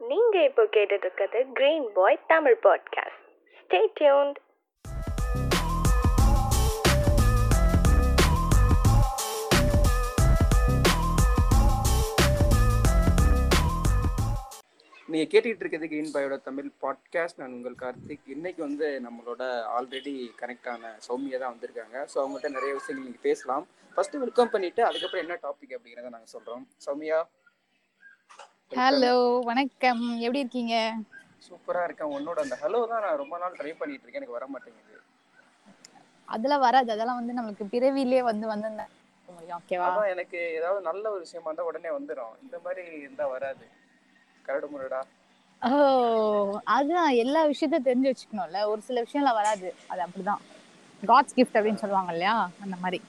நீங்க இப்போ கேட்டுட்டு இருக்கிறது green boy Tamil podcast stay tuned நீங்கள் கேட்டுக்கிட்டு இருக்கிறது கிரீன் பாயோட தமிழ் பாட்காஸ்ட் நான் உங்கள் கார்த்திக். இன்னைக்கு வந்து நம்மளோட ஆல்ரெடி கனெக்ட் ஆன சௌமியா தான் வந்திருக்காங்க. ஸோ அவங்கள்ட்ட நிறைய விஷயங்கள் நீங்கள் பேசலாம். ஃபர்ஸ்ட் வெல்கம் பண்ணிட்டு அதுக்கப்புறம் என்ன டாபிக் அப்படிங்கிறத நாங்கள் சொல்கிறோம் சௌமியா? ஹலோ வணக்கம். எப்படி இருக்கீங்க? சூப்பராக இருக்கேன். உன்னோட அந்த ஹலோ தான் நான் ரொம்ப நாள் ட்ரை பண்ணிட்டு இருக்கேன். எனக்கு வர மாட்டேங்குது. அதெல்லாம் வராது. அதெல்லாம் வந்து நம்மளுக்கு பிறவிலே வந்து வந்து ஓகேவா அதான் எனக்கு ஏதாவது நல்ல ஒரு விஷயமா இருந்தால் உடனே வந்துடும் இந்த மாதிரி இருந்தால் வராது. கரடு முரடா. ஓ அதுதான் எல்லா விஷயத்தையும் தெரிஞ்சு வச்சுக்கணும்ல. ஒரு சில விஷயம்லாம் வராது. அது அப்படிதான். காட்ஸ் கிஃப்ட் அப்படின்னு சொல்லுவாங்க இல்லையா? அந்த மாதிரி.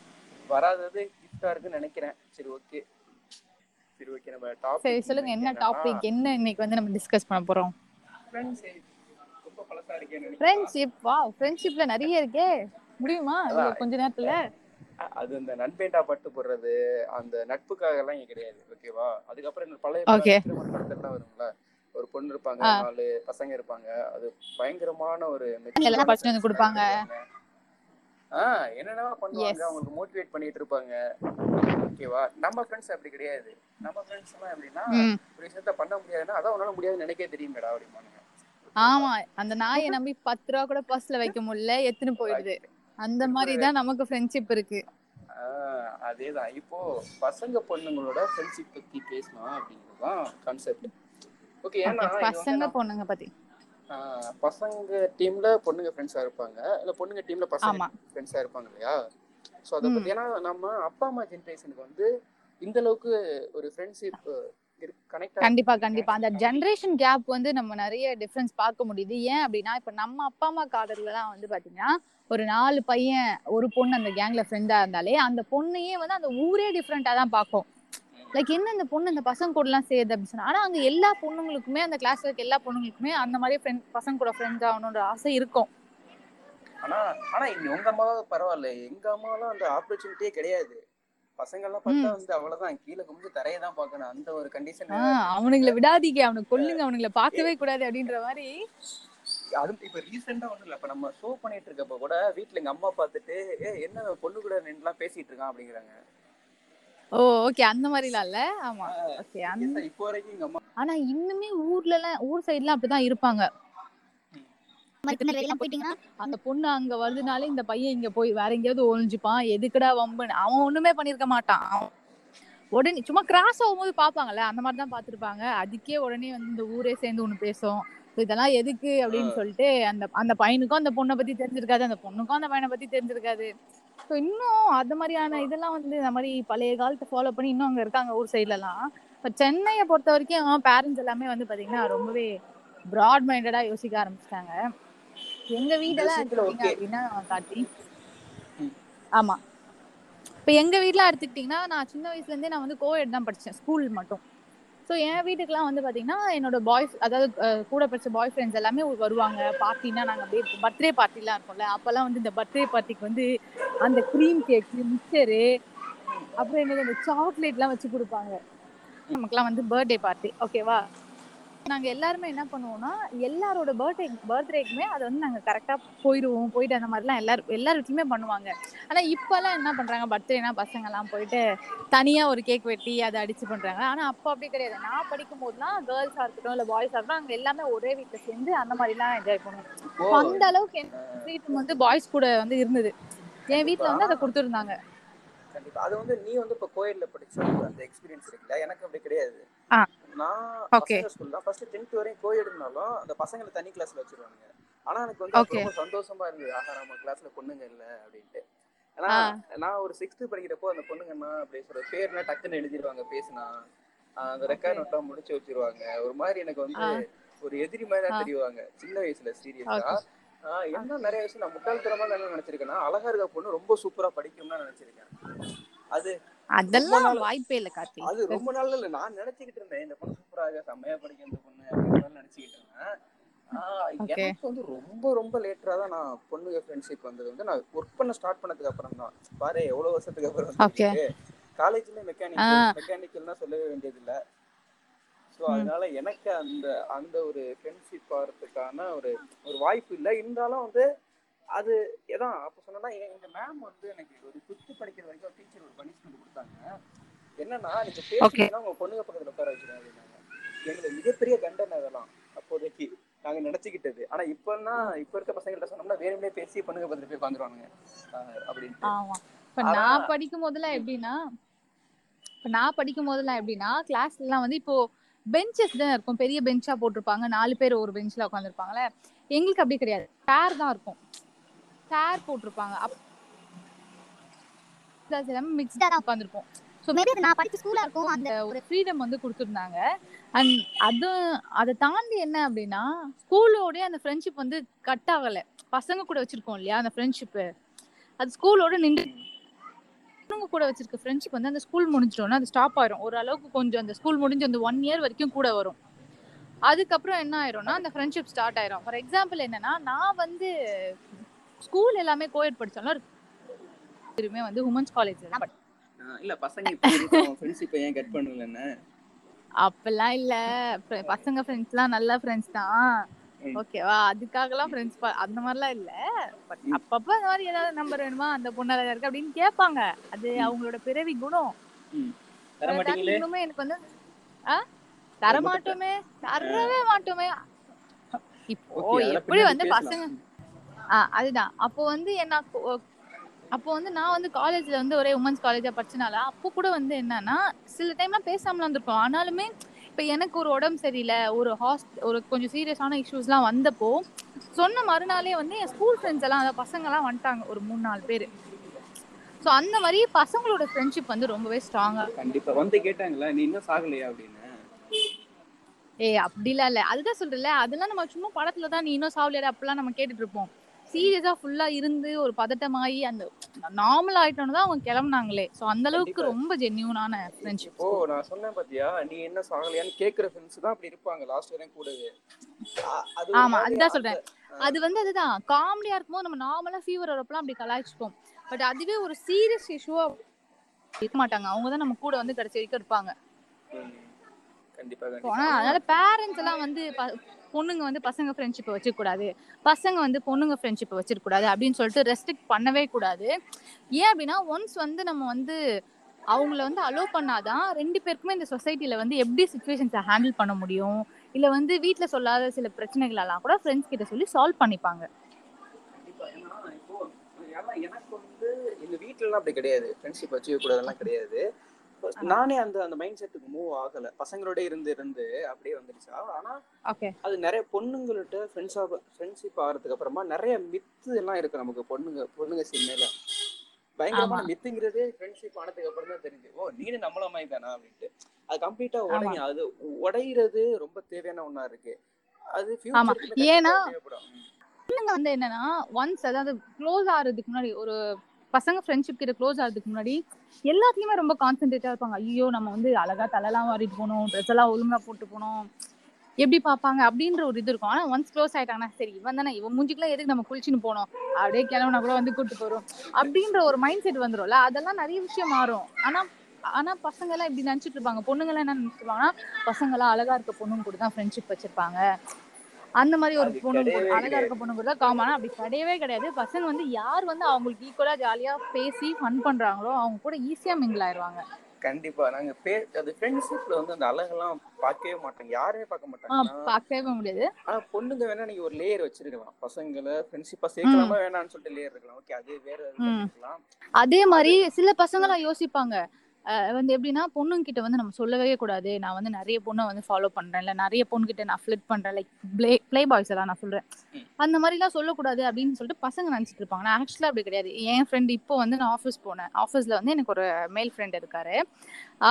வராதது கிஃப்டாக இருக்குன்னு நினைக்கிறேன். சரி ஓகே சரி ஓகே நம்ம டாபிக் சரி சொல்லுங்க என்ன டாபிக் என்ன இன்னைக்கு வந்து நம்ம டிஸ்கஸ் பண்ண போறோம். ஃப்ரெண்ட்ஷிப் வா ஃப்ரெண்ட்ஷிப்ல நிறைய இருக்கே. முடியுமா? கொஞ்ச நேரத்துல? அது இந்த நண்பேண்டா பட்டு போடுறது அந்த நட்புக்காக எல்லாம் இங்க கிடையாது ஓகேவா அதுக்கப்புறம் இந்த பழைய படத்துல வரும்ல? ஒரு பொண்ணு இருப்பாங்க. நாலு பசங்க இருப்பாங்க. அது பயங்கரமான ஒரு கொடுப்பாங்க. ஆஹ் என்னென்னவா பண்ணுவாங்க. அவங்களுக்கு மோட்டிவேட் பண்ணிட்டு இருப்பாங்க. ஓகேவா? நம்ம ஃப்ரெண்ட்ஸ் அப்படி கிடையாது. நம்ம ஃப்ரெண்ட்ஸ் எல்லாம் எப்படின்னா. ஒரு விஷயத்த பண்ண முடியாதுன்னா அதான் உன்னால முடியாதுன்னு நினைக்கே தெரியுமேடா அப்படிம்பானுங்க ஆமா. அந்த நாயை நம்பி பத்து ரூபா கூட பர்ஸ்ல வைக்க முடியல எத்துன்னு போயிடுது. அந்த மாதிரி தான் நமக்கு ஃப்ரெண்ட்ஷிப் இருக்கு. அதேதான். இப்போ பசங்க பொண்ணுங்களோட ஃப்ரெண்ட்ஷிப் பத்தி பேசலாம் அப்படிங்கிறது தான் கான்செப்ட் ஓகே ஏன்னா பசங்க பொண்ணுங்க பத்தி. பசங்க டீம்ல பொண்ணுங்க ஃப்ரெண்ட்ஸா இருப்பாங்க. இல்ல பொண்ணுங்க டீம்ல பசங்க. ஃப்ரெண்ட்ஸா இருப்பாங்க இல்லையா? ஸோ அதை. பத்தி ஏன்னா நம்ம அப்பா அம்மா ஜென்ரேஷனுக்கு வந்து இந்த அளவுக்கு ஒரு ஃப்ரெண்ட்ஷிப் கண்டிப்பா கண்டிப்பா. அந்த ஜெனரேஷன் கேப் வந்து நம்ம நிறைய டிஃபரன்ஸ் பார்க்க முடியுது. ஏன் அப்படின்னா இப்ப நம்ம அப்பா அம்மா காலத்துலலாம் வந்து பாத்தீங்கன்னா ஒரு நாலு பையன் ஒரு பொண்ணு அந்த கேங்ல ஃப்ரெண்டா இருந்தாலே அந்த பொண்ணையே வந்து அந்த ஊரே டிஃப்ரெண்டா தான் பார்க்கும். லைக் என்ன இந்த பொண்ணு இந்த பசங்க கூட எல்லாம் சேருது அப்படின்னு சொன்னா ஆனா அங்க எல்லா பொண்ணுங்களுக்குமே அந்த கிளாஸ்ல இருக்க எல்லா பொண்ணுங்களுக்குமே அந்த மாதிரி ஃப்ரெண்ட் பசங்க கூட ஃப்ரெண்ட்ஸ் ஆகணும்ன்ற ஆசை இருக்கும். ஆனா ஆனா இங்க உங்க அம்மாவாவது பரவாயில்ல. எங்க அம்மாலாம் அந்த ஆப்பர்ச்சுனிட்டியே கிடையாது. பசங்க எல்லாம் பார்த்தா வந்து அவ்வளவுதான். கீழே குமிஞ்சு தரையை தான் பார்க்கணும். அந்த ஒரு கண்டிஷன் அவனுங்களை விடாதீங்க. அவனை கொல்லுங்க. அவனுங்களை பார்க்கவே கூடாது அப்படின்ற மாதிரி. அது இப்ப ரீசெண்டா ஒண்ணும் இல்ல. இப்ப நம்ம ஷோ பண்ணிட்டு இருக்கப்ப கூட வீட்ல எங்க அம்மா பார்த்துட்டு ஏ என்ன பொண்ணு கூட நின்றுலாம் பேசிட்டு இருக்கான் அப்படிங்கிறாங்க. ஓ ஓகே அந்த மாதிரிலாம் இல்ல? ஆமா. ஓகே அந்த இப்போ வரைக்கும் எங்க அம்மா ஆனா இன்னுமே ஊர்ல எல்லாம் ஊர் சைடுலாம் அப்படிதான் இருப்பாங்க. போயிட்டீங்கன்னா அந்த பொண்ணு அங்க வருதுனாலே இந்த பையன் இங்க போய் வேற எங்கேயாவது ஒளிஞ்சுப்பான். எதுக்குடா வம்புன்னு. அவன் ஒண்ணுமே பண்ணிருக்க மாட்டான். உடனே சும்மா கிராஸ் ஆகும்போது பாப்பாங்கல்ல அந்த மாதிரி தான் பாத்துருப்பாங்க அதுக்கே உடனே வந்து இந்த ஊரே சேர்ந்து ஒண்ணு பேசும். இதெல்லாம் எதுக்கு? அப்படின்னு சொல்லிட்டு அந்த அந்த பையனுக்கும் அந்த பொண்ணை பத்தி தெரிஞ்சிருக்காது. அந்த பொண்ணுக்கும் அந்த பையனை பத்தி தெரிஞ்சிருக்காது. ஸோ இன்னும் அந்த மாதிரியான இதெல்லாம் வந்து இந்த மாதிரி பழைய காலத்தை ஃபாலோ பண்ணி இன்னும் அங்க இருக்காங்க ஊர் சைட்லலாம் இப்போ சென்னையை பொறுத்த வரைக்கும் பேரண்ட்ஸ் எல்லாமே வந்து பாத்தீங்கன்னா ரொம்பவே ப்ராட் மைண்டடா யோசிக்க ஆரம்பிச்சிட்டாங்க. எங்க வீடெல்லாம் எடுத்துக்கிட்டீங்க. அப்படின்னா ம். ஆமா. இப்போ எங்க வீட்ல எடுத்துக்கிட்டீங்கன்னா நான் சின்ன வயசுல இருந்தே நான் வந்து கோஎட் தான் படிச்சேன் ஸ்கூல் மட்டும். ஸோ என் வீட்டுக்குலாம் வந்து பாத்தீங்கன்னா என்னோட பாய்ஸ் அதாவது கூட படிச்ச பாய் ஃப்ரெண்ட்ஸ் எல்லாமே வருவாங்க. பார்ட்டினா நாங்க அப்படியே பர்த்டே பார்ட்டிலாம் இருக்கும்ல அப்பெல்லாம் வந்து இந்த பர்த்டே பார்ட்டிக்கு வந்து அந்த க்ரீம் கேக்கு மிக்சரு அப்புறம் என்னது அந்த சாக்லேட்லாம் வச்சு கொடுப்பாங்க. நமக்குலாம் வந்து பர்த்டே பார்ட்டி ஓகேவா நாங்க எல்லாருமே என்ன பண்ணுவோம்னா எல்லாரோட பர்த்டே பர்த்டேக்குமே அதை வந்து நாங்க கரெக்டா போயிடுவோம் போயிட்டு அந்த மாதிரிலாம் எல்லாரும் எல்லார் வீட்லயுமே பண்ணுவாங்க. ஆனா இப்பெல்லாம் என்ன பண்றாங்க பர்த்டேனா பசங்க எல்லாம் போயிட்டு தனியா ஒரு கேக் வெட்டி அதை அடிச்சு பண்றாங்க. ஆனா அப்போ அப்படி கிடையாது. நான் படிக்கும் போதுலாம் கேர்ள்ஸா இருக்கட்டும் இல்ல பாய்ஸா இருக்கட்டும் அங்க எல்லாமே ஒரே வீட்டுல சேர்ந்து அந்த மாதிரி எல்லாம் என்ஜாய் பண்ணுவோம். இப்போ அந்த அளவுக்கு எனக்கு ஃப்ரீடம் வந்து பாய்ஸ் கூட வந்து இருந்தது. என் வீட்ல வந்து அதை கொடுத்துருந்தாங்க. கண்டிப்பா. அது வந்து நீ வந்து இப்ப கோயில்ல படிச்ச அந்த எக்ஸ்பீரியன்ஸ் இருக்குல்ல? எனக்கு அப்படி கிடையாது. நான் ஸ்கூல் தான் ஃபர்ஸ்ட் டென்த் வரையும் கோயிடுனாலும் அந்த பசங்களை தனி கிளாஸ்ல வச்சிருவாங்க ஆனா எனக்கு வந்து. ரொம்ப சந்தோஷமா இருந்தது ஆஹா நம்ம கிளாஸ்ல பொண்ணுங்க இல்ல அப்படின்ட்டு ஏன்னா. நான் ஒரு சிக்ஸ்த் படிக்கிறப்போ அந்த பொண்ணுங்கன்னா அப்படி சொல்ற பேர்னா டக்குன்னு எழுதிருவாங்க பேசினா அந்த ரெக்கார்ட் நோட்டா முடிச்சு வச்சிருவாங்க ஒரு மாதிரி எனக்கு வந்து. ஒரு எதிரி மாதிரி தான். தெரிவாங்க சின்ன வயசுல சீரியஸா. என்ன நிறைய விஷயம் நான் முட்டாள்தனமா என்ன நினைச்சிருக்கேன்னா அழகா இருக்க பொண்ணு ரொம்ப சூப்பரா படிக்கும்னு நினைச்சிருக்கேன் அது அதெல்லாம் வாய்ப்பே இல்ல கார்த்தி. அது ரொம்ப நாள் இல்ல. நான் நினைச்சுக்கிட்டு இருந்தேன் இந்த பொண்ணு சூப்பராக செம்மையா படிக்கும் இந்த பொண்ணு அப்படின்னு நினைச்சுக்கிட்டு இருந்தேன். எனக்கு வந்து ரொம்ப ரொம்ப லேட்டரா தான் நான் பொண்ணுங்க ஃப்ரெண்ட்ஷிப் வந்தது. வந்து நான் ஒர்க் பண்ண ஸ்டார்ட் பண்ணதுக்கு அப்புறம் தான். பாரு எவ்வளவு வருஷத்துக்கு அப்புறம் காலேஜ்ல. மெக்கானிக்கல் மெக்கானிக்கல்னா சொல்லவே வேண்டியது இல்ல ஸோ அதனால எனக்கு அந்த அந்த ஒரு ஃப்ரெண்ட்ஷிப் ஆகிறதுக்கான ஒரு ஒரு வாய்ப்பு இல்லை. இருந்தாலும் வந்து அது எதான் அப்போ சொன்னா எங்க மேம் வந்து எனக்கு ஒரு ஃபிஃப்த் படிக்கிற வரைக்கும் டீச்சர் ஒரு பனிஷ்மெண்ட் கொடுத்தாங்க. என்னன்னா நீங்க பேசுனீங்கன்னா உங்க பொண்ணுங்க பக்கத்துல உட்கார வச்சிருக்காங்க அப்படின்னாங்க எங்களுக்கு மிகப்பெரிய தண்டனை அதெல்லாம் அப்போதைக்கு. நாங்க நினைச்சுக்கிட்டது. ஆனா இப்பன்னா இப்ப இருக்க பசங்கள்ட்ட சொன்னோம்னா வேணும்னே பேசி பொண்ணுங்க பக்கத்துல போய் உட்காந்துருவானுங்க அதான். நான் படிக்கும் போதெல்லாம் எப்படின்னா இப்ப நான் படிக்கும் போதெல்லாம் எப்படின்னா கிளாஸ்ல எல்லாம் வந்து இப்போ பெஞ்சஸ் தான் இருக்கும். பெரிய பெஞ்சா போட்டிருப்பாங்க. நாலு பேர் ஒரு பெஞ்ச்ல உட்காந்துருப்பாங்கல்ல எங்களுக்கு அப்படி கிடையாது. சேர் தான் இருக்கும். சேர் போட்டிருப்பாங்க. மிக்ஸ்டா தான் உட்காந்துருப்போம் ஸோ மேபி நான் படிச்ச ஸ்கூலா இருக்கும் அந்த ஒரு ஃப்ரீடம் வந்து கொடுத்துருந்தாங்க. அண்ட் அது அதை தாண்டி என்ன அப்படின்னா ஸ்கூலோடய அந்த ஃப்ரெண்ட்ஷிப் வந்து கட் ஆகலை. பசங்க கூட வச்சிருக்கோம் இல்லையா அந்த ஃப்ரெண்ட்ஷிப்பு அது ஸ்கூலோட நின்று பசங்க கூட வச்சிருக்க ஃப்ரெண்ட்ஷிப் வந்து அந்த ஸ்கூல் முடிஞ்சிட்டோம்னா அது ஸ்டாப் ஆயிரும். ஒரு அளவுக்கு கொஞ்சம் அந்த ஸ்கூல் முடிஞ்சு அந்த ஒன் இயர் வரைக்கும் கூட வரும். அதுக்கப்புறம் என்ன ஆயிரும்னா அந்த ஃப்ரெண்ட்ஷிப் ஸ்டார்ட் ஆயிரும். ஃபார் எக்ஸாம்பிள் என்னன்னா நான் வந்து ஸ்கூல் எல்லாமே கோயட் படிச்சாலும் திரும்பி வந்து உமன்ஸ் காலேஜ் தான் இல்ல பசங்க இப்போ ஃப்ரெண்ட்ஷிப் ஏன் கட் பண்ணலன்னு அப்பெல்லாம் இல்ல. பசங்க ஃப்ரெண்ட்ஸ்லாம் நல்ல ஃப்ரெண்ட்ஸ் தான். ஓகேவா அதுக்காகலாம் ஃப்ரெண்ட்ஸ் அந்த மாதிரிலாம் இல்ல. பட். அப்பப்ப அந்த மாதிரி ஏதாவது நம்பர் வேணுமா? அந்த பொண்ணு அழகா இருக்கு அப்படின்னு கேட்பாங்க. அது அவங்களோட பிறவி குணம். இன்னுமே எனக்கு வந்து தரமாட்டோமே தரவே மாட்டோமே. இப்போ எப்படி வந்து. பசங்க அதுதான். அப்போ வந்து என்ன அப்போ வந்து நான் வந்து காலேஜ்ல வந்து ஒரே உமன்ஸ் காலேஜா படிச்சனால அப்போ கூட வந்து என்னன்னா சில டைம்லாம் பேசாமலாம் இருந்திருப்போம். ஆனாலுமே இப்போ எனக்கு ஒரு உடம்பு சரியில்லை ஒரு ஹாஸ்ட் ஒரு கொஞ்சம் சீரியஸான இஷ்யூஸ்லாம் வந்தப்போ சொன்ன மறுநாளே வந்து என் ஸ்கூல் ஃப்ரெண்ட்ஸ் எல்லாம் அதாவது பசங்கெல்லாம் வந்துட்டாங்க ஒரு மூணு நாலு பேர். ஸோ அந்த மாதிரி பசங்களோட ஃப்ரெண்ட்ஷிப் வந்து ரொம்பவே ஸ்ட்ராங்கா கண்டிப்பா. வந்து கேட்டாங்களா நீ இன்னும் சாகலையா? அப்படின்னு. ஏய் அப்படிலாம் இல்ல. அதுதான் சொல்றேன்ல அதெல்லாம் நம்ம சும்மா படத்துல தான் நீ இன்னும் சாவலியாடா அப்படிலாம் நம்ம கேட்டுட்டு இருப்போம். சீரியஸா ஃபுல்லா இருந்து ஒரு பதட்டமாயி அந்த நார்மல் ஆயிட்டோன்னு தான் அவங்க கிளம்புனாங்களே. சோ அந்த அளவுக்கு. ரொம்ப ஜென்யூனான ஃப்ரெண்ட்ஷிப் ஓ நான் சொன்னேன் பாத்தியா? நீ என்ன சாகலையான்னு கேக்குற ஃப்ரெண்ட்ஸ் தான் அப்படி இருப்பாங்க லாஸ்ட் வரையும் கூடவே. ஆமா அதுதான் சொல்றேன். அது வந்து அதுதான். காமெடியா இருக்கும்போது நம்ம நார்மலா ஃபீவர் வரப்பலாம் அப்படி கலாய்ச்சிப்போம். பட் அதுவே ஒரு சீரியஸ் இஷ்யூவா இருக்க மாட்டாங்க. அவங்க தான் நம்ம கூட வந்து கடைசி வரைக்கும் இருப்பாங்க. அதனால பேரண்ட்ஸ் எல்லாம் வந்து பொண்ணுங்க வந்து பசங்க ஃப்ரெண்ட்ஷிப்பை வச்சுக்க கூடாது பசங்க வந்து பொண்ணுங்க ஃப்ரெண்ட்ஷிப்பை வச்சிருக்க கூடாது அப்படின்னு சொல்லிட்டு ரெஸ்ட்ரிக்ட் பண்ணவே கூடாது. ஏன் அப்படின்னா ஒன்ஸ் வந்து நம்ம வந்து அவங்கள வந்து அலோவ் பண்ணாதான் ரெண்டு பேருக்குமே இந்த சொசைட்டில வந்து எப்படி சுச்சுவேஷன்ஸை ஹேண்டில் பண்ண முடியும்? இல்ல வந்து வீட்ல சொல்லாத சில பிரச்சனைகள் எல்லாம் கூட ஃப்ரெண்ட்ஸ் கிட்ட சொல்லி சால்வ் பண்ணிப்பாங்க. எனக்கு வந்து எங்க வீட்ல எல்லாம் அப்படி கிடையாது. ஃப்ரெண்ட்ஷிப் வச்சுக்க கூடாதெல்லாம் கிடையாது. நானே அந்த அந்த மைண்ட் செட்டுக்கு மூவ் ஆகல. பசங்களோட இருந்து இருந்து அப்படியே வந்துருச்சு? ஆனா அது நிறைய பொண்ணுங்கள்ட்ட ஃப்ரெண்ட்ஸா ஃப்ரெண்ட்ஷிப் ஆகிறதுக்கு அப்புறமா நிறைய மித்து எல்லாம் இருக்கு நமக்கு பொண்ணுங்க பொண்ணுங்க சின்ன பயங்கரமான ஆமா. மித்துங்கிறதே ஃப்ரெண்ட்ஷிப் ஆனதுக்கு அப்புறம் தான் தெரிஞ்சு ஓ நீனு நம்மள மாதிரி தானா அப்படின்ட்டு. அது கம்ப்ளீட்டா உடையும் அது உடையிறது ரொம்ப தேவையான ஒண்ணா இருக்கு. அது ஏன்னா. பொண்ணுங்க வந்து என்னன்னா ஒன்ஸ் அதாவது க்ளோஸ் ஆகிறதுக்கு முன்னாடி ஒரு பசங்க ஃப்ரெண்ட்ஷிப் கிட்ட க்ளோஸ் ஆகிறதுக்கு முன்னாடி எல்லாத்துலயுமே ரொம்ப கான்சென்ட்ரேட்டா இருப்பாங்க. ஐயோ நம்ம வந்து அழகா தலைலாம் வாரிட்டு போகணும் ட்ரெஸ் எல்லாம் ஒழுங்கா போட்டு போகணும் எப்படி பார்ப்பாங்க? அப்படின்ற ஒரு இது இருக்கும். ஆனா ஒன்ஸ் க்ளோஸ் ஆயிட்டாங்கன்னா சரி இவன் தானே இவன் மூஞ்சிக்கெல்லாம் எதுக்கு நம்ம குளிச்சுன்னு போனோம்? அப்படியே கிளம்புனா கூட வந்து கூட்டு போறோம். அப்படின்ற ஒரு மைண்ட் செட் வந்துடும்ல அதெல்லாம் நிறைய விஷயம் மாறும். ஆனா ஆனா பசங்க எல்லாம் இப்படி நினைச்சிட்டு இருப்பாங்க. பொண்ணுங்க எல்லாம் என்ன நினைச்சிருப்பாங்கன்னா பசங்க எல்லாம் அழகா இருக்க பொண்ணுங்க கூட தான் ஃப்ரெண்ட்ஷிப் வச்சிருப்பாங்க. அந்த மாதிரி ஒரு பொண்ணு அழகா இருக்க பொண்ணு கூட தான் காமனா அப்படி கிடையவே கிடையாது. பசங்க வந்து யார் வந்து அவங்களுக்கு ஈக்குவலா ஜாலியா பேசி ஃபன் பண்றாங்களோ அவங்க கூட ஈஸியா மிங்கிள் ஆயிருவாங்க. கண்டிப்பா. நாங்க பே அது ஃப்ரெண்ட்ஷிப்ல வந்து அந்த அழகெல்லாம் பார்க்கவே மாட்டாங்க. யாருமே பார்க்க மாட்டாங்க. பார்க்கவே முடியாது. ஆனா பொண்ணுங்க வேணா நீங்க ஒரு லேயர் வச்சிருக்கலாம். பசங்களை ஃப்ரெண்ட்ஷிப்பா சேர்க்கலாமா வேணாம்னு சொல்லிட்டு லேயர் இருக்கலாம். ஓகே அது வேற இது ம். பண்ணிக்கலாம் அதே மாதிரி சில பசங்க எல்லாம் யோசிப்பாங்க. வந்து எப்படின்னா பொண்ணுங்க கிட்ட வந்து நம்ம சொல்லவே கூடாது. நான் வந்து நிறைய பொண்ணை வந்து ஃபாலோ பண்றேன். இல்ல நிறைய பொண்ணு கிட்ட நான் ஃபிளிட் பண்றேன். லைக் ப்ளே ப்ளே பாய்ஸ் எல்லாம் நான் சொல்றேன். அந்த மாதிரி எல்லாம் சொல்லக்கூடாது அப்படின்னு சொல்லிட்டு பசங்க நினைச்சிட்டு இருப்பாங்க. நான் ஆக்சுவலா அப்படி கிடையாது. என் ஃப்ரெண்ட் இப்போ வந்து நான் ஆஃபீஸ் போனேன். ஆஃபீஸ்ல வந்து எனக்கு ஒரு மேல் ஃப்ரெண்ட் இருக்காரு.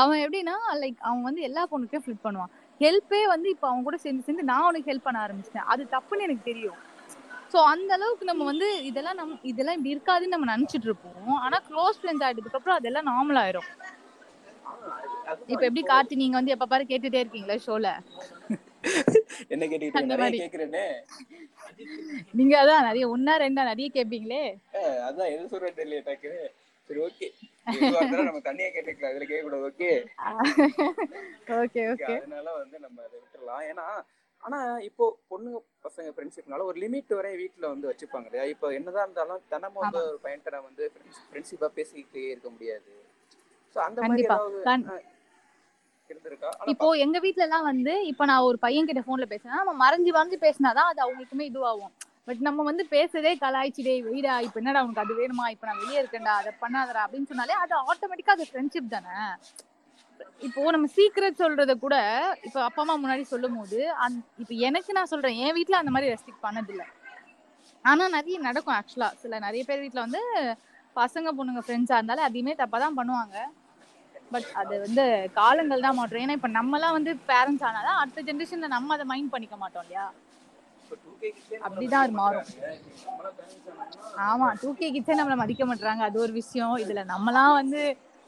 அவன் எப்படின்னா லைக் அவன் வந்து எல்லா பொண்ணுக்கும் ஃபிளிட் பண்ணுவான். ஹெல்ப்பே வந்து இப்போ அவன் கூட சேர்ந்து சேர்ந்து நான் அவனுக்கு ஹெல்ப் பண்ண ஆரம்பிச்சிட்டேன். அது தப்புன்னு எனக்கு தெரியும். ஸோ அந்த அளவுக்கு நம்ம வந்து இதெல்லாம் நம் இதெல்லாம் இப்படி இருக்காதுன்னு நம்ம நினைச்சிட்டு இருப்போம். ஆனா க்ளோஸ் ஃப்ரெண்ட்ஸ் ஆயிட்டதுக்கு அப்புறம் அதெல்லாம் நார்மல் ஆயிரும். இப்ப எப்படி கார்த்தி நீங்க வந்து எப்ப பாரு கேட்டுட்டே இருக்கீங்களா ஷோல என்ன கேட்டுக்கிட்டு நீங்க அதான் நிறைய ஒன்னா ரெண்டா நிறைய கேப்பீங்களே? அதான் எது சொல்றேன் தெரியல டக்குன்னு சரி ஓகே. நம்ம தனியா கேட்டுக்கலாம். இதுல கேட்க கூடாது ஓகே ஓகே ஓகே. அதனால வந்து நம்ம அதை விட்டுறலாம். ஏன்னா ஆனா இப்போ பொண்ணுங்க பசங்க ஃப்ரெண்ட்ஷிப்னால ஒரு லிமிட் வரை வீட்ல வந்து வச்சுப்பாங்க இல்லையா? இப்போ என்னதான் இருந்தாலும் தினமும் வந்து ஒரு பையன்கிட்ட வந்து ஃப்ரெண்ட்ஷிப்பா பேசிக்கிட்டே இருக்க முடியாது. சோ அந்த மாதிரி கண்டிப்பா. ஏதாவது கண்- அஹ், இருந்திருக்கா ஆனா இப்போ எங்க வீட்ல எல்லாம் வந்து இப்போ நான் ஒரு பையன் கிட்ட போன்ல பேசினா நம்ம மறைஞ்சு மறைஞ்சு பேசினாதான் அது அவங்களுக்குமே இதுவாகும். பட் நம்ம வந்து பேசுறதே கலாய்ச்சிடே வெயிடா இப்ப என்னடா உனக்கு அது வேணுமா? இப்ப நான் வெளியே இருக்கேன்டா அதை பண்ணாதடா அப்படின்னு சொன்னாலே அது ஆட்டோமேட்டிக்கா அது ஃப்ரெண்ட்ஷிப் தானே. இப்போ நம்ம சீக்ரெட் சொல்றத கூட இப்போ அப்பா அம்மா முன்னாடி சொல்லும் போது அந் இப்போ எனக்கு நான் சொல்றேன் என் வீட்ல அந்த மாதிரி ரெஸ்ட்ரிக்ட் பண்ணதில்ல. ஆனா நிறைய நடக்கும் ஆக்சுவலா சில நிறைய பேர் வீட்ல வந்து பசங்க பொண்ணுங்க ஃப்ரெண்ட்ஸா இருந்தாலும் அதையுமே தப்பா தான் பண்ணுவாங்க. பட் அது வந்து காலங்கள் தான் மாற்றம். ஏன்னா இப்ப நம்மலாம் வந்து பேரண்ட்ஸ் ஆனாதான் அடுத்த ஜென்ரேஷன்ல நம்ம அதை மைண்ட் பண்ணிக்க மாட்டோம் இல்லையா? இப்போ 2K கிட்ஸே நம்மள அப்படிதான் அது மாறும். ஆமா டூ கே கிட்ஸே நம்மள மதிக்க மாட்டாங்க அது ஒரு விஷயம். இதுல நம்மலாம் வந்து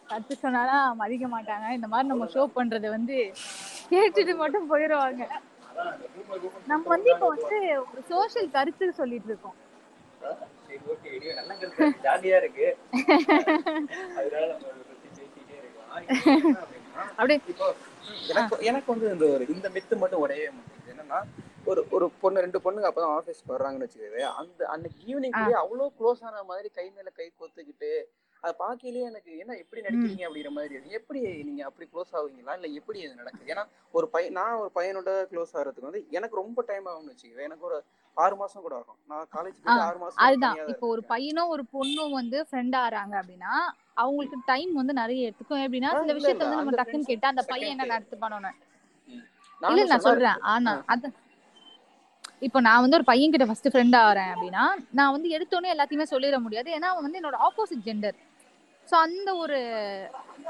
கத்து சொன்னாலாம் மதிக்க மாட்டாங்க. இந்த மாதிரி நம்ம ஷோ பண்றது வந்து கேட்டுட்டு மட்டும் போயிடுவாங்க நம்ம வந்து இப்போ வந்து ஒரு சோஷியல் கருத்து சொல்லிட்டு இருக்கோம். ஜாலியா இருக்கு. இப்போ எனக்கு எனக்கு வந்து இந்த ஒரு இந்த மித்து மட்டும் உடையவே மாட்டேங்குது. என்னன்னா ஒரு ஒரு பொண்ணு ரெண்டு பொண்ணுங்க அப்பதான் ஆஃபீஸ்க்கு வர்றாங்கன்னு வச்சுக்கவே அந்த அன்னைக்கு ஈவினிங் அவ்வளோ க்ளோஸ் ஆன மாதிரி கை மேல கை கோத்துக்கிட்டு அதை பார்க்கலயே எனக்கு என்ன எப்படி நடிக்கிறீங்க? அப்படிங்கிற மாதிரி எப்படி நீங்க அப்படி க்ளோஸ் ஆகுவீங்களா இல்ல எப்படி இது நடக்குது? ஏன்னா ஒரு பையன் நான் ஒரு பையனோட க்ளோஸ் ஆகிறதுக்கு வந்து எனக்கு ரொம்ப டைம் ஆகும்னு வச்சுக்கவே எனக்கு ஒரு ஆறு மாசம் கூட ஆகும். நான் காலேஜ் ஆறு மாசம் அதுதான். இப்போ ஒரு. பையனும் ஒரு பொண்ணும் வந்து ஃப்ரெண்ட் ஆறாங்க அப்படின்னா அவங்களுக்கு டைம் வந்து நிறைய எடுத்துக்கும். எப்படின்னா சில விஷயத்த வந்து நம்ம டக்குன்னு கேட்டா அந்த பையன் என்ன. நடத்து பண்ணணும். இல்ல நான் சொல்றேன். ஆனா அது இப்போ நான் வந்து ஒரு பையன் கிட்ட ஃபர்ஸ்ட் ஃப்ரெண்ட் ஆறேன் அப்படின்னா நான் வந்து எடுத்தோடனே எல்லாத்தையுமே சொல்லிட முடியாது. ஏன்னா அவன் வந்து என்னோட ஆப்போசிட் ஜெண்டர் ஸோ அந்த ஒரு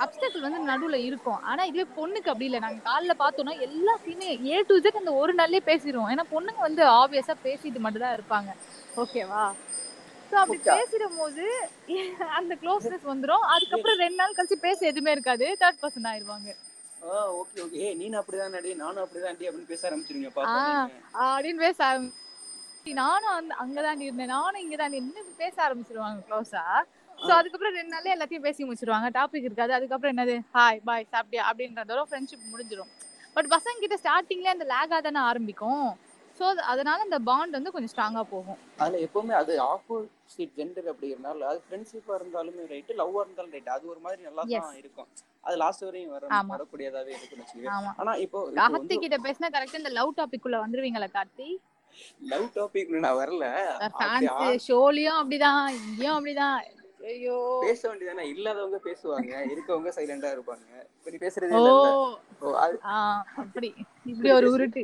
அப்டக்கிள் வந்து நடுவுல இருக்கும். ஆனா இதுவே பொண்ணுக்கு அப்படி இல்லை. நாங்க காலைல பார்த்தோம்னா எல்லாத்தையுமே ஏ டு Z அந்த ஒரு நாள்லயே பேசிடுவோம் ஏன்னா பொண்ணுங்க வந்து ஆப்வியஸா பேசிட்டு மட்டும் தான் இருப்பாங்க ஓகேவா ஸோ அப்படி. பேசிடும் போது அந்த க்ளோஸ்னஸ் வந்துரும். அதுக்கப்புறம் ரெண்டு நாள் கழிச்சு பேச எதுவுமே இருக்காது. தேர்ட் பர்சன் ஆயிருவாங்க ஆ ஓகே ஓகே ஏய் நீனும் அப்படிதான் நடி. நானும் அப்படிதான் டி அப்படின்னு பேச ஆரம்பிச்சிருங்க அப்படின்னு பேச ஆரம்பி நானும் அந்த அங்கதான் இருந்தேன். நானும் இங்கதான் இப்படி பேச ஆரம்பிச்சிருவாங்க க்ளோஸா சோ அதுக்கப்புறம் ரெண்டு நாள்ல எல்லாத்தையும் பேசி முடிச்சிருவாங்க. டாபிக் இருக்காது. அதுக்கப்புறம் என்னது? ஹாய் பாய் சாப்பிட்டியா? அப்படின்றதோட ஃப்ரெண்ட்ஷிப் முடிஞ்சிடும் பட் பசங்க கிட்ட ஸ்டார்டிங்ல அந்த லேகா தானே ஆரம்பிக்கும். சோ அதனால அந்த பாண்ட் வந்து கொஞ்சம் ஸ்ட்ராங்கா போகும். அதுல எப்பவுமே அது ஆப்போசிட் ஜெண்டர் அப்படிங்கிறனால அது ஃப்ரெண்ட்ஷிப்பா இருந்தாலுமே ரைட் லவ்வா இருந்தாலும் ரைட் அது ஒரு மாதிரி நல்லா. தான் இருக்கும். அது லாஸ்ட் வரையும் வர. வரக்கூடியதாவே இருக்குன்னு வச்சுக்கோங்க. ஆமா. ஆனா இப்போ கார்த்தி கிட்ட பேசினா கரெக்டா இந்த லவ் டாபிக் குள்ள வந்துருவீங்களா கார்த்தி? லவ் டாபிக் நான் வரல. ஷோலயும் அப்படிதான் இங்கேயும் அப்படிதான். ஐயோ. பேச வேண்டியதானே இல்லாதவங்க பேசுவாங்க இருக்கவங்க சைலண்டா இருப்பாங்க. இப்ப நீ பேசுறதே அப்படி. இப்படி ஒரு உருட்டு.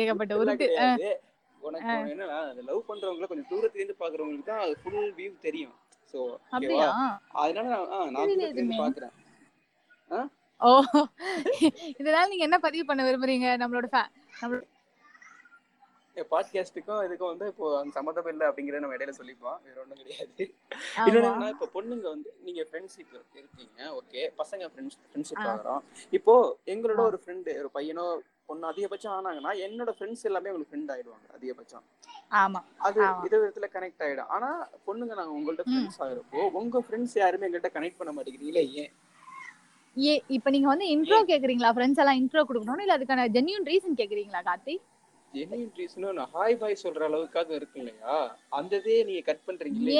ஏகப்பட்ட உருட்டு. உனக்கு என்னன்னா அந்த லவ் பண்றவங்கள கொஞ்சம் தூரத்துல இருந்து பாக்குறவங்களுக்கு தான் அது ஃபுல் வியூ தெரியும். சோ அப்படியா? அதனால நான் தூரத்துல இருந்து. பாக்குறேன். ஓ. இதனால நீங்க என்ன பதிவு பண்ண விரும்புறீங்க? நம்மளோட நம்மளோட பாட்காஸ்டுக்கும் இதுக்கும் வந்து இப்போ அந்த சம்மந்தம் இல்லை அப்படிங்கறத நம்ம இடையில சொல்லிப்போம். வேற ஒண்ணும் கிடையாது. இன்னொன்னு இப்போ பொண்ணுங்க வந்து நீங்க ஃப்ரெண்ட்ஷிப் இருக்கீங்க ஓகே பசங்க ஃப்ரெண்ட்ஸ் ஃப்ரெண்ட்ஷிப். ஆகிறோம். இப்போ எங்களோட. ஒரு ஃப்ரெண்டு ஒரு பையனோ பொண்ணு அதிகபட்சம் ஆனாங்கன்னா என்னோட ஃப்ரெண்ட்ஸ் எல்லாமே உங்களுக்கு ஃப்ரெண்ட் ஆயிடுவாங்க அதிகபட்சம். ஆமா. அது. வித விதத்துல கனெக்ட் ஆயிடும். ஆனா பொண்ணுங்க நாங்க உங்கள்ட்ட. ஃப்ரெண்ட்ஸ் ஆகிறப்போ உங்க ஃப்ரெண்ட்ஸ் யாருமே எங்கள்கிட்ட கனெக்ட் பண்ண மாட்டேங்கிறீங்களே ஏன்? ஏ இப்ப நீங்க வந்து இன்ட்ரோ கேக்குறீங்களா? ஃப்ரெண்ட்ஸ் எல்லாம் இன்ட்ரோ கொடுக்கணும் இல்ல அதுக்கான ஜென்யூன் ரீசன் கேக்குறீங்களா கார்த்தி ஜெனியூன் ரீசனும் நான் ஹாய் பாய் சொல்ற அளவுக்காக இருக்கு இல்லையா? அந்த இதே நீங்க கட் பண்றீங்களே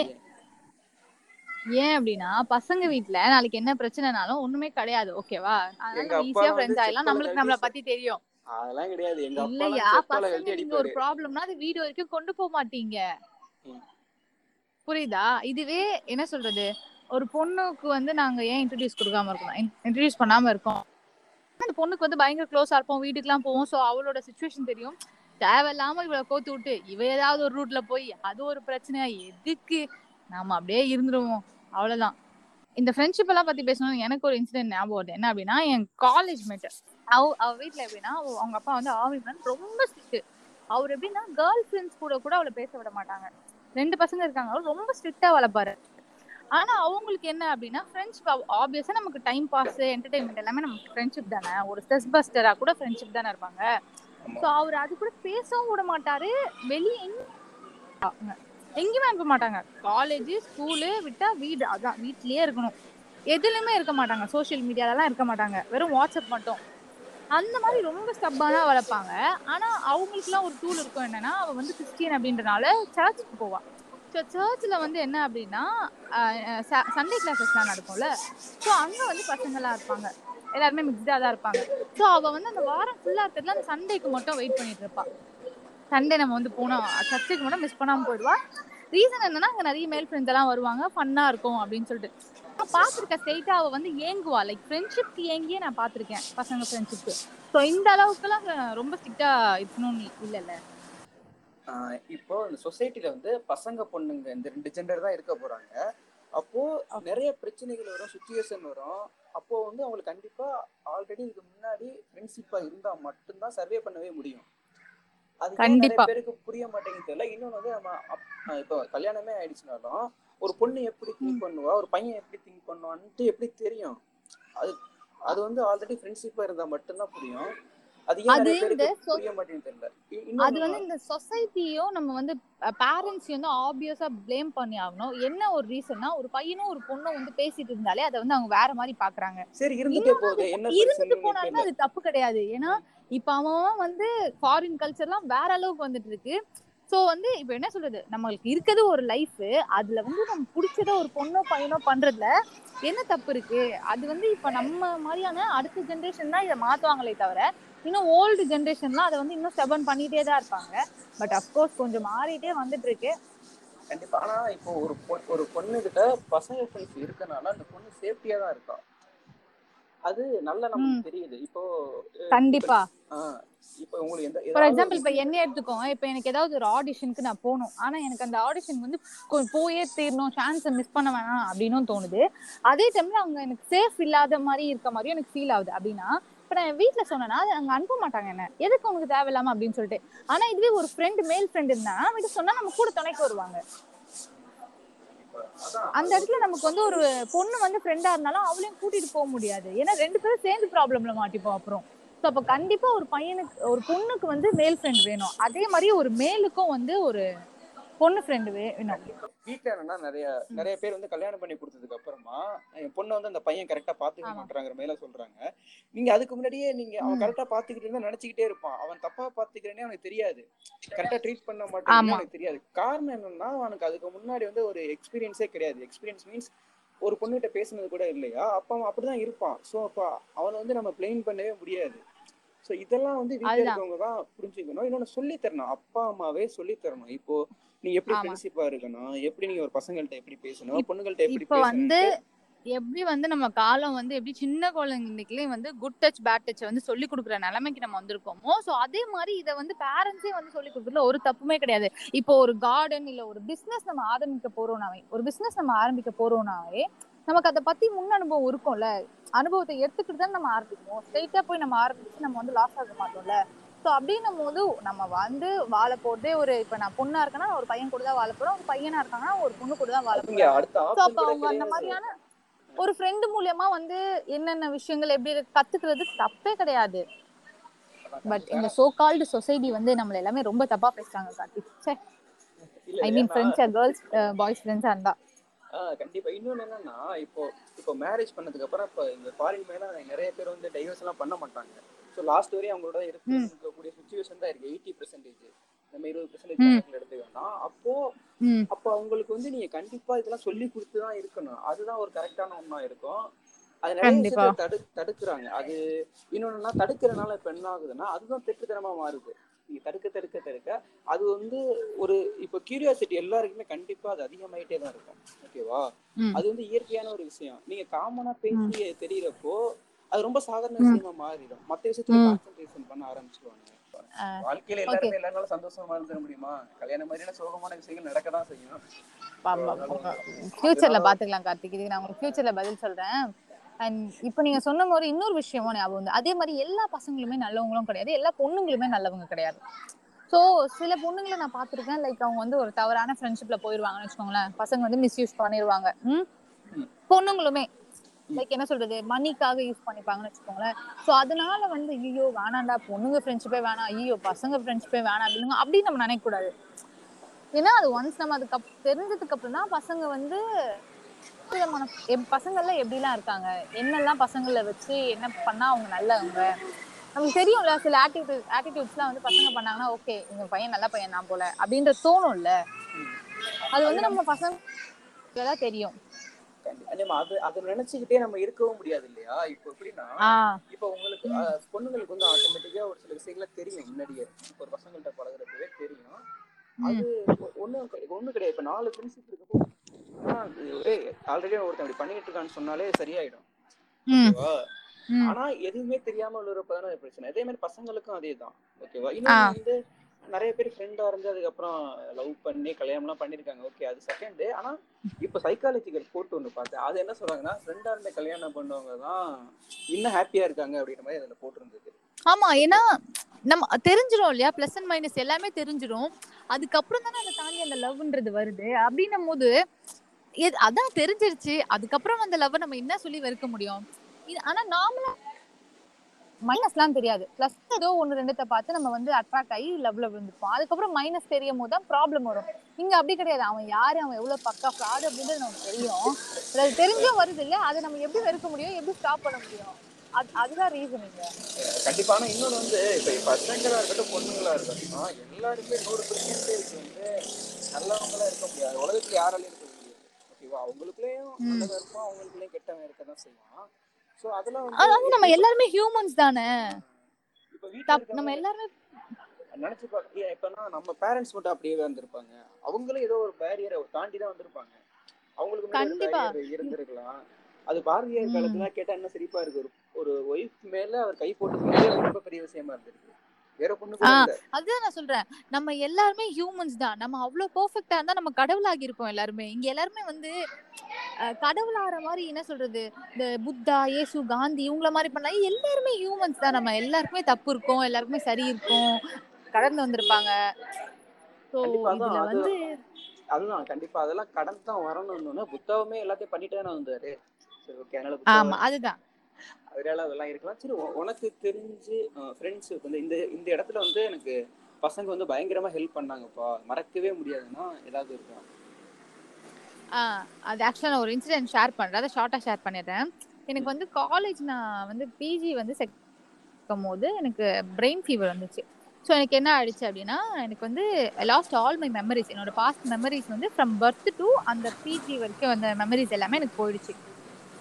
ஏன்? அப்படின்னா பசங்க வீட்ல நாளைக்கு என்ன பிரச்சனைனாலும் ஒண்ணுமே கிடையாது ஓகேவா அதனால ஈஸியா ஃப்ரெண்ட்ஸ் ஆயிடலாம் நம்மளுக்கு நம்மள பத்தி தெரியும். அதெல்லாம் கிடையாது. எங்க அப்பா இல்லையா? பசங்க நீங்க ஒரு ப்ராப்ளம்னா அது வீடு வரைக்கும் கொண்டு போக மாட்டீங்க. புரியுதா? இதுவே என்ன சொல்றது? ஒரு பொண்ணுக்கு வந்து நாங்க ஏன் இன்ட்ரடியூஸ் கொடுக்காம இருக்கோம் இன்ட்ரடியூஸ் பண்ணாம இருக்கோம். அந்த பொண்ணுக்கு வந்து பயங்கர க்ளோஸா இருப்போம் வீட்டுக்குலாம் போவோம். சோ அவளோட சுச்சுவேஷன் தெரியும். தேவையில்லாம இவளை கோத்து விட்டு இவ ஏதாவது ஒரு ரூட்ல போய் அது ஒரு பிரச்சனையா? எதுக்கு? நாம அப்படியே இருந்துருவோம். அவ்வளவுதான். இந்த ஃப்ரெண்ட்ஷிப் எல்லாம் பத்தி பேசணும் எனக்கு ஒரு இன்சிடென்ட் ஞாபகம் வருது. என்ன அப்படின்னா என் காலேஜ் மேட் அவ அவ வீட்ல எப்படின்னா அவங்க அப்பா வந்து ஆவிமன் ரொம்ப ஸ்ட்ரிக்ட் அவர் எப்படின்னா கேர்ள் ஃப்ரெண்ட்ஸ் கூட கூட அவளை பேச விட மாட்டாங்க. ரெண்டு பசங்க இருக்காங்க. அவர் ரொம்ப ஸ்ட்ரிக்டா வளர்ப்பாரு. ஆனா அவங்களுக்கு என்ன அப்படின்னா ஃப்ரெண்ட்ஷிப் ஆப்வியஸா நமக்கு டைம் பாஸ் என்டர்டைன்மெண்ட் எல்லாமே நமக்கு ஃப்ரெண்ட்ஷிப் தானே. ஒரு ஸ்ட்ரெஸ் பஸ்டரா கூட ஃப்ரெண்ட்ஷிப் தானே இருப்பாங்க. சோ அவர் அது கூட பேசவும் விட மாட்டாரு. வெளியே எங்கேயுமே அனுப்ப மாட்டாங்க. காலேஜ் ஸ்கூலு விட்டா வீடு அதான் வீட்லயே இருக்கணும். எதுலையுமே இருக்க மாட்டாங்க. சோஷியல் மீடியாலலாம் இருக்க மாட்டாங்க. வெறும் வாட்ஸ்அப் மட்டும். அந்த மாதிரி ரொம்ப ஸ்டப்பானா வளர்ப்பாங்க. ஆனா அவங்களுக்குலாம் ஒரு டூல் இருக்கும் என்னன்னா அவ வந்து கிறிஸ்டியன் அப்படின்றனால சர்ச்சுக்கு போவா. ஸோ சர்ச்சில் வந்து என்ன அப்படின்னா சண்டே கிளாஸஸ்லாம் நடக்கும்ல. ஸோ அங்கே வந்து பசங்களாக இருப்பாங்க. எல்லாருமே மிக்ஸ்டாக தான் இருப்பாங்க. ஸோ அவள் வந்து அந்த வாரம் ஃபுல்லாக இருக்கிறதுல அந்த சண்டேக்கு மட்டும் வெயிட் பண்ணிட்டு இருப்பா. சண்டே நம்ம வந்து போனோம் சர்ச்சுக்கு மட்டும் மிஸ் பண்ணாமல் போயிடுவா. ரீசன் என்னன்னா அங்கே நிறைய மேல் ஃப்ரெண்ட்ஸ் எல்லாம் வருவாங்க ஃபன்னாக இருக்கும் அப்படின்னு சொல்லிட்டு. நான் பார்த்துருக்க ஸ்டேட்டாக அவள் வந்து ஏங்குவா. லைக் ஃப்ரெண்ட்ஷிப்க்கு ஏங்கியே நான் பார்த்துருக்கேன் பசங்க ஃப்ரெண்ட்ஷிப்க்கு ஸோ இந்த அளவுக்குலாம் ரொம்ப ஸ்ட்ரிக்டாக இருக்கணும்னு இல்லைல்ல? இப்போ இந்த சொசைட்டில வந்து பசங்க பொண்ணுங்க இந்த ரெண்டு ஜெண்டர் தான் இருக்க போறாங்க. அப்போ நிறைய பிரச்சனைகள் வரும் சுச்சுவேஷன் வரும். அப்போ வந்து அவங்களுக்கு கண்டிப்பா ஆல்ரெடி இதுக்கு முன்னாடி ஃப்ரெண்ட்ஷிப்பா இருந்தா மட்டும்தான் சர்வே பண்ணவே முடியும். அது நிறைய. பேருக்கு புரிய மாட்டேங்குது தெரியல. இன்னொன்னு வந்து நம்ம இப்போ கல்யாணமே ஆயிடுச்சுனாலும் ஒரு பொண்ணு எப்படி திங்க் பண்ணுவா ஒரு பையன் எப்படி திங்க் பண்ணுவான்ட்டு எப்படி தெரியும்? அது அது வந்து ஆல்ரெடி ஃப்ரெண்ட்ஷிப்பா இருந்தா மட்டும்தான் புரியும். அது இந்த அது வந்து இந்த சொசைட்டியும் நம்ம வந்து பேரண்ட்ஸ் வந்து ஆப்வியஸா ப்ளேம் பண்ணி ஆகணும். என்ன ஒரு ரீசன்னா ஒரு பையனும் ஒரு பொண்ணும் வந்து பேசிட்டு இருந்தாலே அதை வந்து அவங்க வேற மாதிரி பாக்குறாங்க சரி இருந்துட்டே போனாலுமே அது தப்பு கிடையாது. ஏன்னா இப்ப அவன் வந்து ஃபாரின் கல்ச்சர்லாம் வேற அளவுக்கு வந்துட்டு இருக்கு. சோ வந்து இப்ப என்ன சொல்றது? நம்மளுக்கு இருக்கிறது ஒரு லைஃப் அதுல வந்து நம்ம பிடிச்சத ஒரு பொண்ணோ பையனோ பண்றதுல என்ன தப்பு இருக்கு? அது வந்து இப்ப நம்ம மாதிரியான அடுத்த ஜென்ரேஷன் தான் இதை மாத்துவாங்களே தவிர இன்னும் ஓல்டு ஜென்ரேஷன்லாம் அதை வந்து இன்னும் ஸ்டெபன் பண்ணிட்டே தான் இருப்பாங்க. பட் அப்கோர்ஸ் கொஞ்சம் மாறிட்டே வந்துட்டு இருக்கு கண்டிப்பா. ஆனா இப்போ ஒரு ஒரு பொண்ணு கிட்ட பசங்க ஃப்ரெண்ட்ஸ் இருக்கனால அந்த பொண்ணு சேஃப்டியா தான் இருக்கா? அது நல்லா நமக்கு. தெரியுது. இப்போ கண்டிப்பா. இப்போ உங்களுக்கு எந்த ஃபார் எக்ஸாம்பிள் இப்ப என்ன எடுத்துக்கோங்க. இப்ப எனக்கு ஏதாவது ஒரு ஆடிஷனுக்கு நான் போகணும். ஆனா எனக்கு அந்த ஆடிஷன் வந்து போயே தீரணும். சான்ஸை மிஸ் பண்ண வேணாம் அப்படின்னும் தோணுது. அதே டைம்ல அவங்க எனக்கு சேஃப் இல்லாத மாதிரி இருக்க மாதிரியும் எனக்கு ஃபீல் ஆகுது. அப்படின்னா இப்ப நான் என் சொன்னேன்னா அது அங்க அனுப்ப மாட்டாங்க என்ன. எதுக்கு உனக்கு தேவையில்லாம அப்படின்னு சொல்லிட்டு. ஆனா இதுவே ஒரு ஃப்ரெண்ட் மேல் ஃப்ரெண்ட் இருந்தா வீட்டு சொன்னா நம்ம கூட துணைக்கு வருவாங்க. அந்த இடத்துல நமக்கு வந்து ஒரு பொண்ணு வந்து ஃப்ரெண்டா இருந்தாலும் அவளையும் கூட்டிட்டு போக முடியாது. ஏன்னா ரெண்டு பேரும் சேர்ந்து ப்ராப்ளம்ல மாட்டிப்போம் அப்புறம். ஸோ அப்ப கண்டிப்பா ஒரு பையனுக்கு ஒரு பொண்ணுக்கு வந்து மேல் ஃப்ரெண்ட் வேணும். அதே மாதிரி ஒரு மேலுக்கும் வந்து ஒரு பொண்ணு ஃப்ரெண்டு வேணும் வீட்டுல என்னன்னா நிறைய நிறைய பேர் வந்து கல்யாணம் பண்ணி கொடுத்ததுக்கு அப்புறமா என் பொண்ணை வந்து அந்த பையன் கரெக்டா பாத்துக்க. மாட்டாங்கிற மேல சொல்றாங்க. நீங்க அதுக்கு முன்னாடியே நீங்க அவன். கரெக்டா பாத்துக்கிட்டு நினைச்சுக்கிட்டே இருப்பான். அவன் தப்பா பாத்துக்கிறேனே அவனுக்கு தெரியாது. கரெக்டா ட்ரீட் பண்ண மாட்டேன்னு ஆமா. அவனுக்கு தெரியாது. காரணம் என்னன்னா அவனுக்கு அதுக்கு முன்னாடி வந்து ஒரு எக்ஸ்பீரியன்ஸே கிடையாது. எக்ஸ்பீரியன்ஸ் மீன்ஸ் ஒரு பொண்ணுகிட்ட பேசுனது கூட இல்லையா? அப்ப அவன் அப்படிதான் இருப்பான். சோ அப்ப அவனை வந்து நம்ம பிளெயின் பண்ணவே முடியாது. சோ இதெல்லாம் வந்து வீட்டுல. இருக்கவங்க தான் புரிஞ்சுக்கணும். இன்னொன்னு சொல்லி தரணும். அப்பா அம்மாவே சொல்லி தரணும். இப்போ நீ எப்படி. ஃப்ரெண்ட்ஷிப்பா இருக்கணும்? எப்படி நீங்க ஒரு பசங்கள்ட்ட எப்படி பேசணும்? பொண்ணுங்கள்ட்ட எப்படி இப்ப வந்து எப்படி வந்து நம்ம காலம் வந்து எப்படி சின்ன குழந்தைங்களுக்கே வந்து குட் டச் பேட் டச் வந்து சொல்லி கொடுக்குற நிலைமைக்கு நம்ம வந்திருக்கோமோ? சோ அதே மாதிரி இதை வந்து பேரண்ட்ஸே வந்து சொல்லி கொடுக்குறதுல ஒரு தப்புமே கிடையாது. இப்போ ஒரு கார்டன் இல்ல ஒரு பிசினஸ் நம்ம ஆரம்பிக்க போறோம்னாவே ஒரு பிசினஸ் நம்ம ஆரம்பிக்க போறோம்னாவே நமக்கு அதை பத்தி முன் அனுபவம் இருக்கும்ல. அனுபவத்தை எடுத்துக்கிட்டு தான் நம்ம ஆரம்பிக்கணும். ஸ்ட்ரெயிட்டா போய் நம்ம ஆரம்பிச்சு நம்ம வந்து லாஸ் ஆக மாட்டோம்ல. ஸோ அப்படின்னும் போது நம்ம வந்து வாழ போறதே ஒரு இப்ப நான் பொண்ணா இருக்கேன்னா ஒரு பையன் கூட தான் வாழ போறேன் ஒரு பையனா இருக்காங்கன்னா ஒரு பொண்ணு கூட தான் வாழ அடுத்த ஸோ அப்ப அவங்க அந்த மாதிரியான ஒரு ஃப்ரெண்டு மூலியமா வந்து என்னென்ன விஷயங்கள் எப்படி கத்துக்கிறது தப்பே கிடையாது. பட் இந்த சோ கால்டு சொசைட்டி வந்து நம்மள எல்லாமே ரொம்ப தப்பா பேசுறாங்க Karthik. I mean friends girls boys ஃப்ரெண்ட்ஸா இருந்தா. கண்டிப்பா. இன்னொன்னு என்னன்னா இப்போ இப்போ மேரேஜ் பண்ணதுக்கு அப்புறம் இப்போ இந்த ஃபாரின் மேல நிறைய பேர் வந்து டைவர்ஸ் எல்லாம் பண்ண மாட்டாங்க. ஸோ லாஸ்ட் வரையும் அவங்களோட. இருக்கக்கூடிய சுச்சுவேஷன் தான் இருக்கு. எயிட்டி பர்சன்டேஜ் நம்ம இருபது. பர்சன்டேஜ் எடுத்துக்கோன்னா அப்போ அப்போ அவங்களுக்கு வந்து நீங்க கண்டிப்பா இதெல்லாம் சொல்லி கொடுத்து தான் இருக்கணும். அதுதான் ஒரு கரெக்டான ஒண்ணா இருக்கும். அது நிறைய தடு தடுக்கிறாங்க. அது இன்னொன்னா தடுக்கிறனால இப்ப என்ன ஆகுதுன்னா அதுதான் திட்டுத்தனமா மாறுது. நீங்க தடுக்க தடுக்க தடுக்க அது வந்து ஒரு இப்போ கியூரியாசிட்டி எல்லாருக்குமே கண்டிப்பா அது அதிகமாயிட்டே தான் இருக்கும். ஓகேவா. அது வந்து இயற்கையான ஒரு விஷயம். நீங்க காமனா பேசி தெரியறப்போ அது ரொம்ப சாதாரண விஷயமா மாறிடும். மத்த விஷயத்துல. கான்சென்ட்ரேஷன் பண்ண ஆரம்பிச்சிருவாங்க. வாழ்க்கையில எல்லாருமே எல்லாருனாலும் சந்தோஷமா இருந்துட முடியுமா? கல்யாணம் மாதிரியான சோகமான விஷயங்கள் நடக்க தான் செய்யும். ஃபியூச்சர்ல பாத்துக்கலாம் கார்த்திக். இதுக்கு நான் உங்களுக்கு ஃபியூச்சர்ல பதில் சொல்றேன். அண்ட் இப்போ நீங்க சொன்ன மாதிரி இன்னொரு விஷயமும் ஞாபகம் வந்து அதே மாதிரி எல்லா பசங்களுமே நல்லவங்களும் கிடையாது. எல்லா பொண்ணுங்களுமே நல்லவங்க கிடையாது. ஸோ சில பொண்ணுங்களை நான் பார்த்துருக்கேன். லைக் அவங்க வந்து ஒரு தவறான ஃப்ரெண்ட்ஷிப்ல போயிருவாங்கன்னு வச்சுக்கோங்களேன். பசங்க வந்து மிஸ்யூஸ் பண்ணிடுவாங்க பொண்ணுங்களுமே. லைக் என்ன சொல்றது? மணிக்காக யூஸ் பண்ணிப்பாங்கன்னு வச்சுக்கோங்களேன். ஸோ அதனால வந்து ஐயோ வேணாண்டா பொண்ணுங்க ஃப்ரெண்ட்ஷிப்பே வேணாம். ஐயோ பசங்க ஃப்ரெண்ட்ஷிப்பே வேணாம். அப்படின்னு நம்ம நினைக்க கூடாது ஏன்னா அது ஒன்ஸ் நம்ம அதுக்கு அப்- தெரிஞ்சதுக்கு அப்புறம் தான் பசங்க வந்து விதமான எப்- பசங்கள்ல எப்படிலாம் இருக்காங்க? என்னெல்லாம் பசங்களை வச்சு என்ன பண்ணா அவங்க நல்லவங்க? நமக்கு தெரியும்ல சில ஆட்டிடியூட் ஆட்டிடியூட்ஸ்லாம் வந்து பசங்க பண்ணாங்கன்னா ஓகே இந்த பையன் நல்ல பையன் தான் போல அப்படின்ற தோணும்ல. அது வந்து நம்ம பசங்க தான் தெரியும் அது அதை நினைச்சுக்கிட்டே நம்ம இருக்கவும் முடியாது இல்லையா இப்போ எப்படின்னா இப்போ உங்களுக்கு பொண்ணுங்களுக்கு வந்து ஆட்டோமேட்டிக்கா ஒரு சில விஷயங்களை தெரியும் முன்னாடியே. ஒரு பசங்கள்ட்ட பழகுறப்பவே தெரியும். அது ஒண்ணும் கிடை- ஒண்ணும் கிடையாது. இப்ப நாலு ஃப்ரெண்ட்ஷிப் இருக்கப்போ ஆல்ரெடி ஒருத்தன் அப்படி பண்ணிட்டு இருக்கான்னு சொன்னாலே சரியாயிடும். ஆனா எதுவுமே தெரியாம உள்ளப்பதான பிரச்சனை அதே மாதிரி பசங்களுக்கும் அதேதான் ஓகேவா இன்னும் வந்து நிறைய பேர் ஃப்ரெண்டா இருந்து அதுக்கப்புறம் லவ் பண்ணி கல்யாணம் எல்லாம் பண்ணிருக்காங்க. ஓகே அது செகண்ட் ஆனா இப்ப சைக்காலஜிக்கல் போட்டு ஒண்ணு பார்த்தேன். அது என்ன சொல்றாங்கன்னா ஃப்ரெண்டா இருந்து கல்யாணம் பண்ணவங்க தான் இன்னும் ஹாப்பியா இருக்காங்க அப்படின்ற மாதிரி அதுல போட்டிருந்தது. ஆமா ஏன்னா நம்ம தெரிஞ்சிரும் இல்லையா? பிளஸ் அண்ட் மைனஸ் எல்லாமே தெரிஞ்சிரும். அதுக்கப்புறம் தானே அதை தாண்டி அந்த லவ்ன்றது வருது. அப்படின்னும் போது அதான் தெரிஞ்சிருச்சு. அதுக்கப்புறம் அந்த லவ் நம்ம என்ன சொல்லி வெறுக்க முடியும்? இது ஆனா நாமளா மைனஸ்லாம் தெரியாது. பிளஸ் ஏதோ ஒன்று ரெண்டுத்த பார்த்து நம்ம வந்து அட்ராக்ட் ஆகி லவ்ல விழுந்துருப்போம் அதுக்கப்புறம் மைனஸ் தெரியும் போது தான் ப்ராப்ளம் வரும். இங்க அப்படி கிடையாது. அவன் யாரு? அவன் எவ்வளவு பக்கா ஃப்ராடு அப்படின்றது நமக்கு தெரியும். அது தெரிஞ்சும் வருது இல்ல அதை நம்ம எப்படி வெறுக்க முடியும்? எப்படி ஸ்டாப் பண்ண முடியும்? அது அதுதான் ரீசன் கண்டிப்பா. ஆனா வந்து இப்ப பசங்களா இருக்கட்டும் பொண்ணுங்களா இருக்கட்டும் எல்லாருமே நூறு பெர்சன்டேஜ் வந்து நல்லவங்களா இருக்க முடியாது. உலகத்துல யாராலையும் இருக்க ஓகேவா அவங்களுக்குள்ளேயும் நல்லதா இருப்பான் அவங்களுக்குள்ளேயும் கெட்டவன் இருக்க தான் செய்வான் சோ அதெல்லாம் வந்து அதாவது நம்ம எல்லாருமே ஹியூமன்ஸ் தானே. நம்ம எல்லாருமே நினைச்சு பாக்க இப்பனா நம்ம பேரண்ட்ஸ் மட்டும் அப்படியே வந்திருப்பாங்க அவங்களும் ஏதோ ஒரு பேரியரை தாண்டி தான் வந்திருப்பாங்க. அவங்களுக்கு கண்டிப்பா. இருந்திருக்கலாம். அது பாரதியார். காலத்துல கேட்டா என்ன சிரிப்பா இருக்கு. ஒரு ஒரு ஒய்ஃப் மேல அவர் கை போட்டு ரொம்ப பெரிய விஷயமா இருந்திருக்கு. அதுதான் நான் சொல்றேன். நம்ம எல்லாருமே ஹியூமன்ஸ் தான். நம்ம அவ்வளவு பெர்ஃபெக்ட்டா இருந்தா நம்ம கடவுளாகி இருப்போம் எல்லாருமே. இங்க எல்லாருமே வந்து கடவுளாகிற மாதிரி என்ன சொல்றது? இந்த புத்தா இயேசு காந்தி இவங்கள மாதிரி பண்ணா எல்லாருமே ஹியூமன்ஸ் தான். நம்ம எல்லாருக்குமே தப்பு இருக்கும் எல்லாருக்குமே சரி இருக்கும் கடந்து வந்திருப்பாங்க. ஸோ இதுல வந்து அதுதான் கண்டிப்பா. அதெல்லாம் கடந்து தான் வரணும்னு புத்தாவுமே எல்லாத்தையும் பண்ணிட்டு தானே வந்தாரு. ஆமா அதுதான். அதனால அதெல்லாம் இருக்கலாம். சரி உனக்கு தெரிஞ்சு ஃப்ரெண்ட்ஸ் வந்து இந்த இந்த இடத்துல வந்து எனக்கு பசங்க வந்து பயங்கரமா ஹெல்ப் பண்ணாங்கப்பா. மறக்கவே முடியாதுன்னா ஏதாவது இருக்கா? அது ஆக்சுவலாக நான் ஒரு இன்சிடென்ட் ஷேர் பண்ணுறேன் அதை ஷார்ட்டாக ஷேர் பண்ணிடுறேன். எனக்கு வந்து காலேஜ் நான் வந்து பிஜி வந்து செக்கும் போது எனக்கு பிரெயின் ஃபீவர் வந்துச்சு. ஸோ எனக்கு என்ன ஆயிடுச்சு அப்படின்னா எனக்கு வந்து லாஸ்ட் ஆல் மை மெமரிஸ் என்னோட பாஸ்ட் மெமரிஸ் வந்து ஃப்ரம் பர்த் டு அந்த பிஜி வரைக்கும் அந்த மெமரிஸ் எல்லாமே எனக்கு போயிடுச்சு.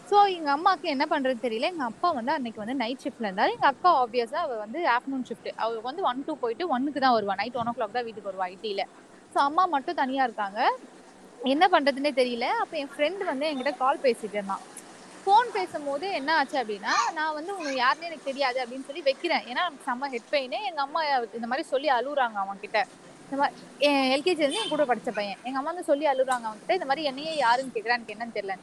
ஸோ எங்கள் அம்மாவுக்கு என்ன பண்ணுறது தெரியல. எங்கள் அப்பா வந்து அன்னைக்கு வந்து நைட் ஷிஃப்ட்டில் இருந்தார். எங்கள் அக்கா ஆப்வியஸாக அவள் வந்து ஆஃப்டர்நூன் ஷிஃப்ட் அவள் வந்து ஒன் டூ போயிட்டு ஒன்னுக்கு தான் வருவா. நைட் ஒன் ஓ கிளாக் தான் வீட்டுக்கு வருவா ஐடியில் ஸோ அம்மா மட்டும் தனியாக இருக்காங்க. என்ன பண்ணுறதுன்னே தெரியல. அப்போ என் ஃப்ரெண்டு வந்து என்கிட்ட கால் பேசிட்டு இருந்தான். ஃபோன் பேசும்போது என்ன ஆச்சு அப்படின்னா நான் வந்து உனக்கு யாருன்னு எனக்கு தெரியாது அப்படின்னு சொல்லி வைக்கிறேன். ஏன்னா செம்ம ஹெட் பெயின் எங்கள் அம்மா இந்த மாதிரி சொல்லி அழுகுறாங்க அவன்கிட்ட. இந்த மாதிரி என் எல்கேஜி வந்து என் கூட படித்த பையன். எங்கள் அம்மா வந்து சொல்லி அழுகுறாங்க அவன்கிட்ட. இந்த மாதிரி என்னையே யாருன்னு கேட்குறான் எனக்கு என்னன்னு தெரியல.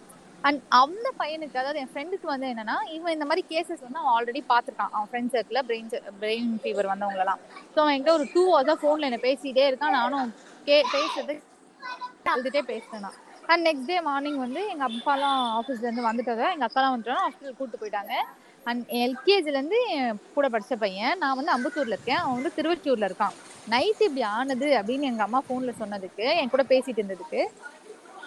அண்ட் அந்த பையனுக்கு அதாவது என் ஃப்ரெண்டுக்கு வந்து என்னன்னா இவன் இந்த மாதிரி கேசஸ் வந்து அவன் ஆல்ரெடி பார்த்துருக்கான். அவன் friend circle brain brain fever வந்தவங்களெல்லாம். So அவன் என்கிட்ட ஒரு டூ ஹவர்ஸாக ஃபோனில் என்ன பேசிகிட்டே இருக்கான். நானும் கே பேசுறது அழுதுகிட்டே பேசினேன் நான். அண்ட் நெக்ஸ்ட் டே மார்னிங் வந்து எங்கள் அப்பாலாம் ஆஃபீஸ்லேருந்து வந்துட்டாங்க. அக்காலாம் வந்துட்டாங்க. ஹாஸ்பிட்டல் கூப்பிட்டு போயிட்டாங்க. அண்ட் எல்கேஜிலேருந்து என் கூட படித்த பையன் நான் வந்து அம்பத்தூரில் இருக்கேன். அவன் வந்து திருவொற்றியூர்ல இருக்கான். நைட் இப்படி ஆனது அப்படின்னு எங்கள் அம்மா ஃபோனில் சொன்னதுக்கு என் கூட பேசிகிட்டு இருந்ததுக்கு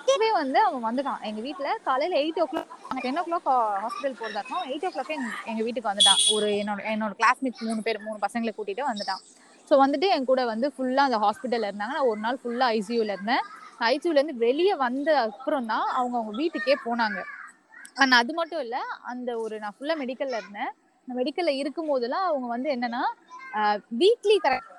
அப்பவே வந்து அவன் வந்துட்டான். எங்க வீட்டுல காலையில eight o'clock ten o'clock hospital போறதா இருக்கும் எயிட் ஓ கிளாக் எங்க வீட்டுக்கு வந்துட்டான். ஒரு என்னோட என்னோட கிளாஸ்மேட் மூணு பேர் மூணு பசங்களை கூட்டிட்டு வந்துட்டான். ஸோ வந்துட்டு என் கூட வந்து ஃபுல்லா அந்த ஹாஸ்பிட்டல்ல இருந்தாங்க. நான் ஒரு நாள் ஃபுல்லா ஐசியூல இருந்தேன். ஐசியூல இருந்து வெளியே வந்த அப்புறம் தான் அவங்க அவங்க வீட்டுக்கே போனாங்க. அண்ட் அது மட்டும் இல்ல அந்த ஒரு நான் ஃபுல்லா மெடிக்கல்ல இருந்தேன். நான் மெடிக்கல்ல இருக்கும் போதெல்லாம் அவங்க வந்து என்னன்னா வீக்லி கரெக்ட்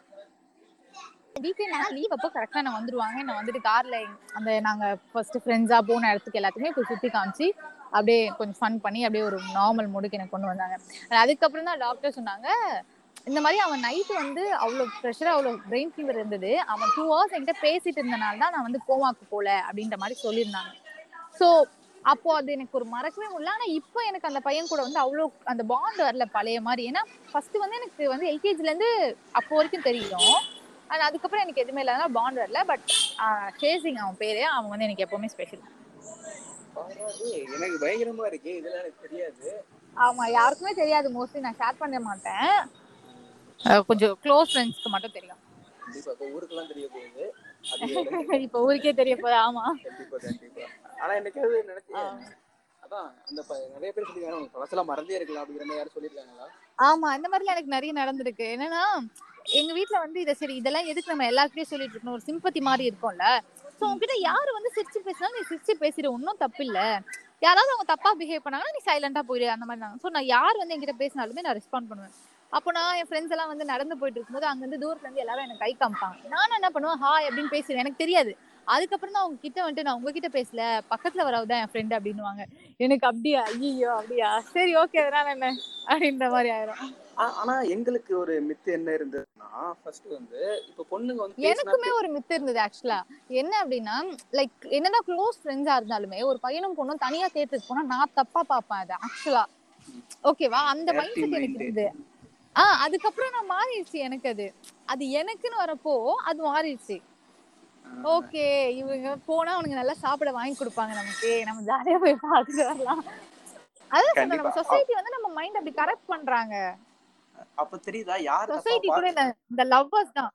வீக்கெண்ட் நான் லீவ் அப்போ கரெக்டாக நான் வந்துடுவாங்க நான் வந்துட்டு கார்ல அந்த நாங்கள் ஃபர்ஸ்ட் ஃப்ரெண்ட்ஸாக போன இடத்துக்கு எல்லாத்தையுமே போய் சுற்றி காமிச்சு அப்படியே கொஞ்சம் ஃபன் பண்ணி அப்படியே ஒரு நார்மல் மூடுக்கு எனக்கு கொண்டு வந்தாங்க. அதுக்கப்புறம் தான் டாக்டர் சொன்னாங்க இந்த மாதிரி அவன் நைட்டு வந்து அவ்வளோ ப்ரெஷராக அவ்வளோ பிரெயின் ஃபீவர் இருந்தது. அவன் டூ ஹவர்ஸ் என்கிட்ட பேசிட்டு இருந்தனால தான் நான் வந்து கோமாக்கு போல அப்படின்ற மாதிரி சொல்லியிருந்தாங்க. ஸோ அப்போ அது எனக்கு ஒரு மறக்கவே முடியல. ஆனால் இப்போ எனக்கு அந்த பையன் கூட வந்து அவ்வளோ அந்த பாண்ட் வரல பழைய மாதிரி. ஏன்னா ஃபர்ஸ்ட் வந்து எனக்கு வந்து எல்கேஜிலேருந்து அப்போ வரைக்கும் தெரியும். ஆனா அதுக்கப்புறம் எனக்கு எதுவுமே இல்லாத பாண்ட் வரல. பட் சேசிங் அவன் பேரு. அவன் வந்து எனக்கு எப்பவுமே ஸ்பெஷல் எனக்கு பயங்கரமா இருக்கு. இதெல்லாம் எனக்கு தெரியாது. ஆமா யாருக்குமே தெரியாது. மோஸ்ட்லி நான் ஷேர் பண்ண மாட்டேன். கொஞ்சம் க்ளோஸ் ஃப்ரெண்ட்ஸ்க்கு மட்டும் தெரியும். இப்போ ஊருக்கே தெரிய போகுது. ஆமா. ஆனா எனக்கு அது நினைச்சேன் அதான் அந்த நிறைய பேர் சொல்லிருக்காங்க. பழசெல்லாம் மறந்தே இருக்கலாம் அப்படிங்கிற மாதிரி யாரும் சொல்லிருக்காங்களா? ஆமா இந்த மாதிரிலாம் எனக்கு நிறைய நடந்திருக்கு. என்னன்னா எங்க வீட்ல வந்து இத சரி இதெல்லாம் எதுக்கு நம்ம எல்லாருக்கிட்டையும் சொல்லிட்டு இருக்கணும்? ஒரு சிம்பத்தி மாதிரி இருக்கும்ல. சோ உங்ககிட்ட யாரு வந்து சிரிச்சு பேசினாலும் நீ சிரிச்சு பேசிடு ஒன்னும் தப்பு இல்ல யாராவது அவங்க தப்பா பிஹேவ் பண்ணாங்கன்னா நீ சைலண்டா போயிடு அந்த மாதிரி தான். சோ நான் யார் வந்து என்கிட்ட பேசினாலுமே நான் ரெஸ்பாண்ட் பண்ணுவேன். அப்போ நான் என் ஃப்ரெண்ட்ஸ் எல்லாம் வந்து நடந்து போயிட்டு இருக்கும்போது அங்க இருந்து தூரத்துல இருந்து எல்லாரும் எனக்கு கை காமிப்பாங்க. நானும் என்ன பண்ணுவேன்? ஹாய் அப்படின்னு பேசுவேன் எனக்கு தெரியாது. அதுக்கப்புறம் தான் அவங்க கிட்ட வந்துட்டு நான் உங்ககிட்ட பேசல. பக்கத்துல வரவுதான் என் ஃப்ரெண்ட் அப்படின்னுவாங்க. எனக்கு அப்படியா? ஐயோ அப்படியா? சரி ஓகே அதனால என்ன? அப்படின்ற மாதிரி ஆயிரும். ஆனா எங்களுக்கு ஒரு மித்து என்ன இருந்ததுன்னா ஃபர்ஸ்ட் வந்து இப்ப பொண்ணுங்க வந்து எனக்குமே ஒரு மித்து இருந்தது ஆக்சுவலா என்ன அப்படின்னா லைக் என்னதான் க்ளோஸ் ஃப்ரெண்ட்ஸா இருந்தாலுமே ஒரு பையனும் பொண்ணும் தனியா தேட்டருக்கு போனா நான் தப்பா பார்ப்பேன் அது ஆக்சுவலா ஓகேவா அந்த மைண்ட் செட் எனக்கு. இருந்தது. ஆஹ் அதுக்கப்புறம் நான் மாறிடுச்சு எனக்கு அது. அது எனக்குன்னு வரப்போ அது மாறிடுச்சு. ஓகே இவங்க போனா அவனுங்க நல்லா சாப்பிட வாங்கி கொடுப்பாங்க நமக்கு. நம்ம ஜாலியா போய் பார்த்துட்டு வரலாம். அதான் நம்ம. சொசைட்டி வந்து நம்ம மைண்ட் அப்படி கரெக்ட் பண்றாங்க. அப்ப தெரியுதா? யார் சொசைட்டி கூட இந்த- இந்த லவ்வர்ஸ் தான்.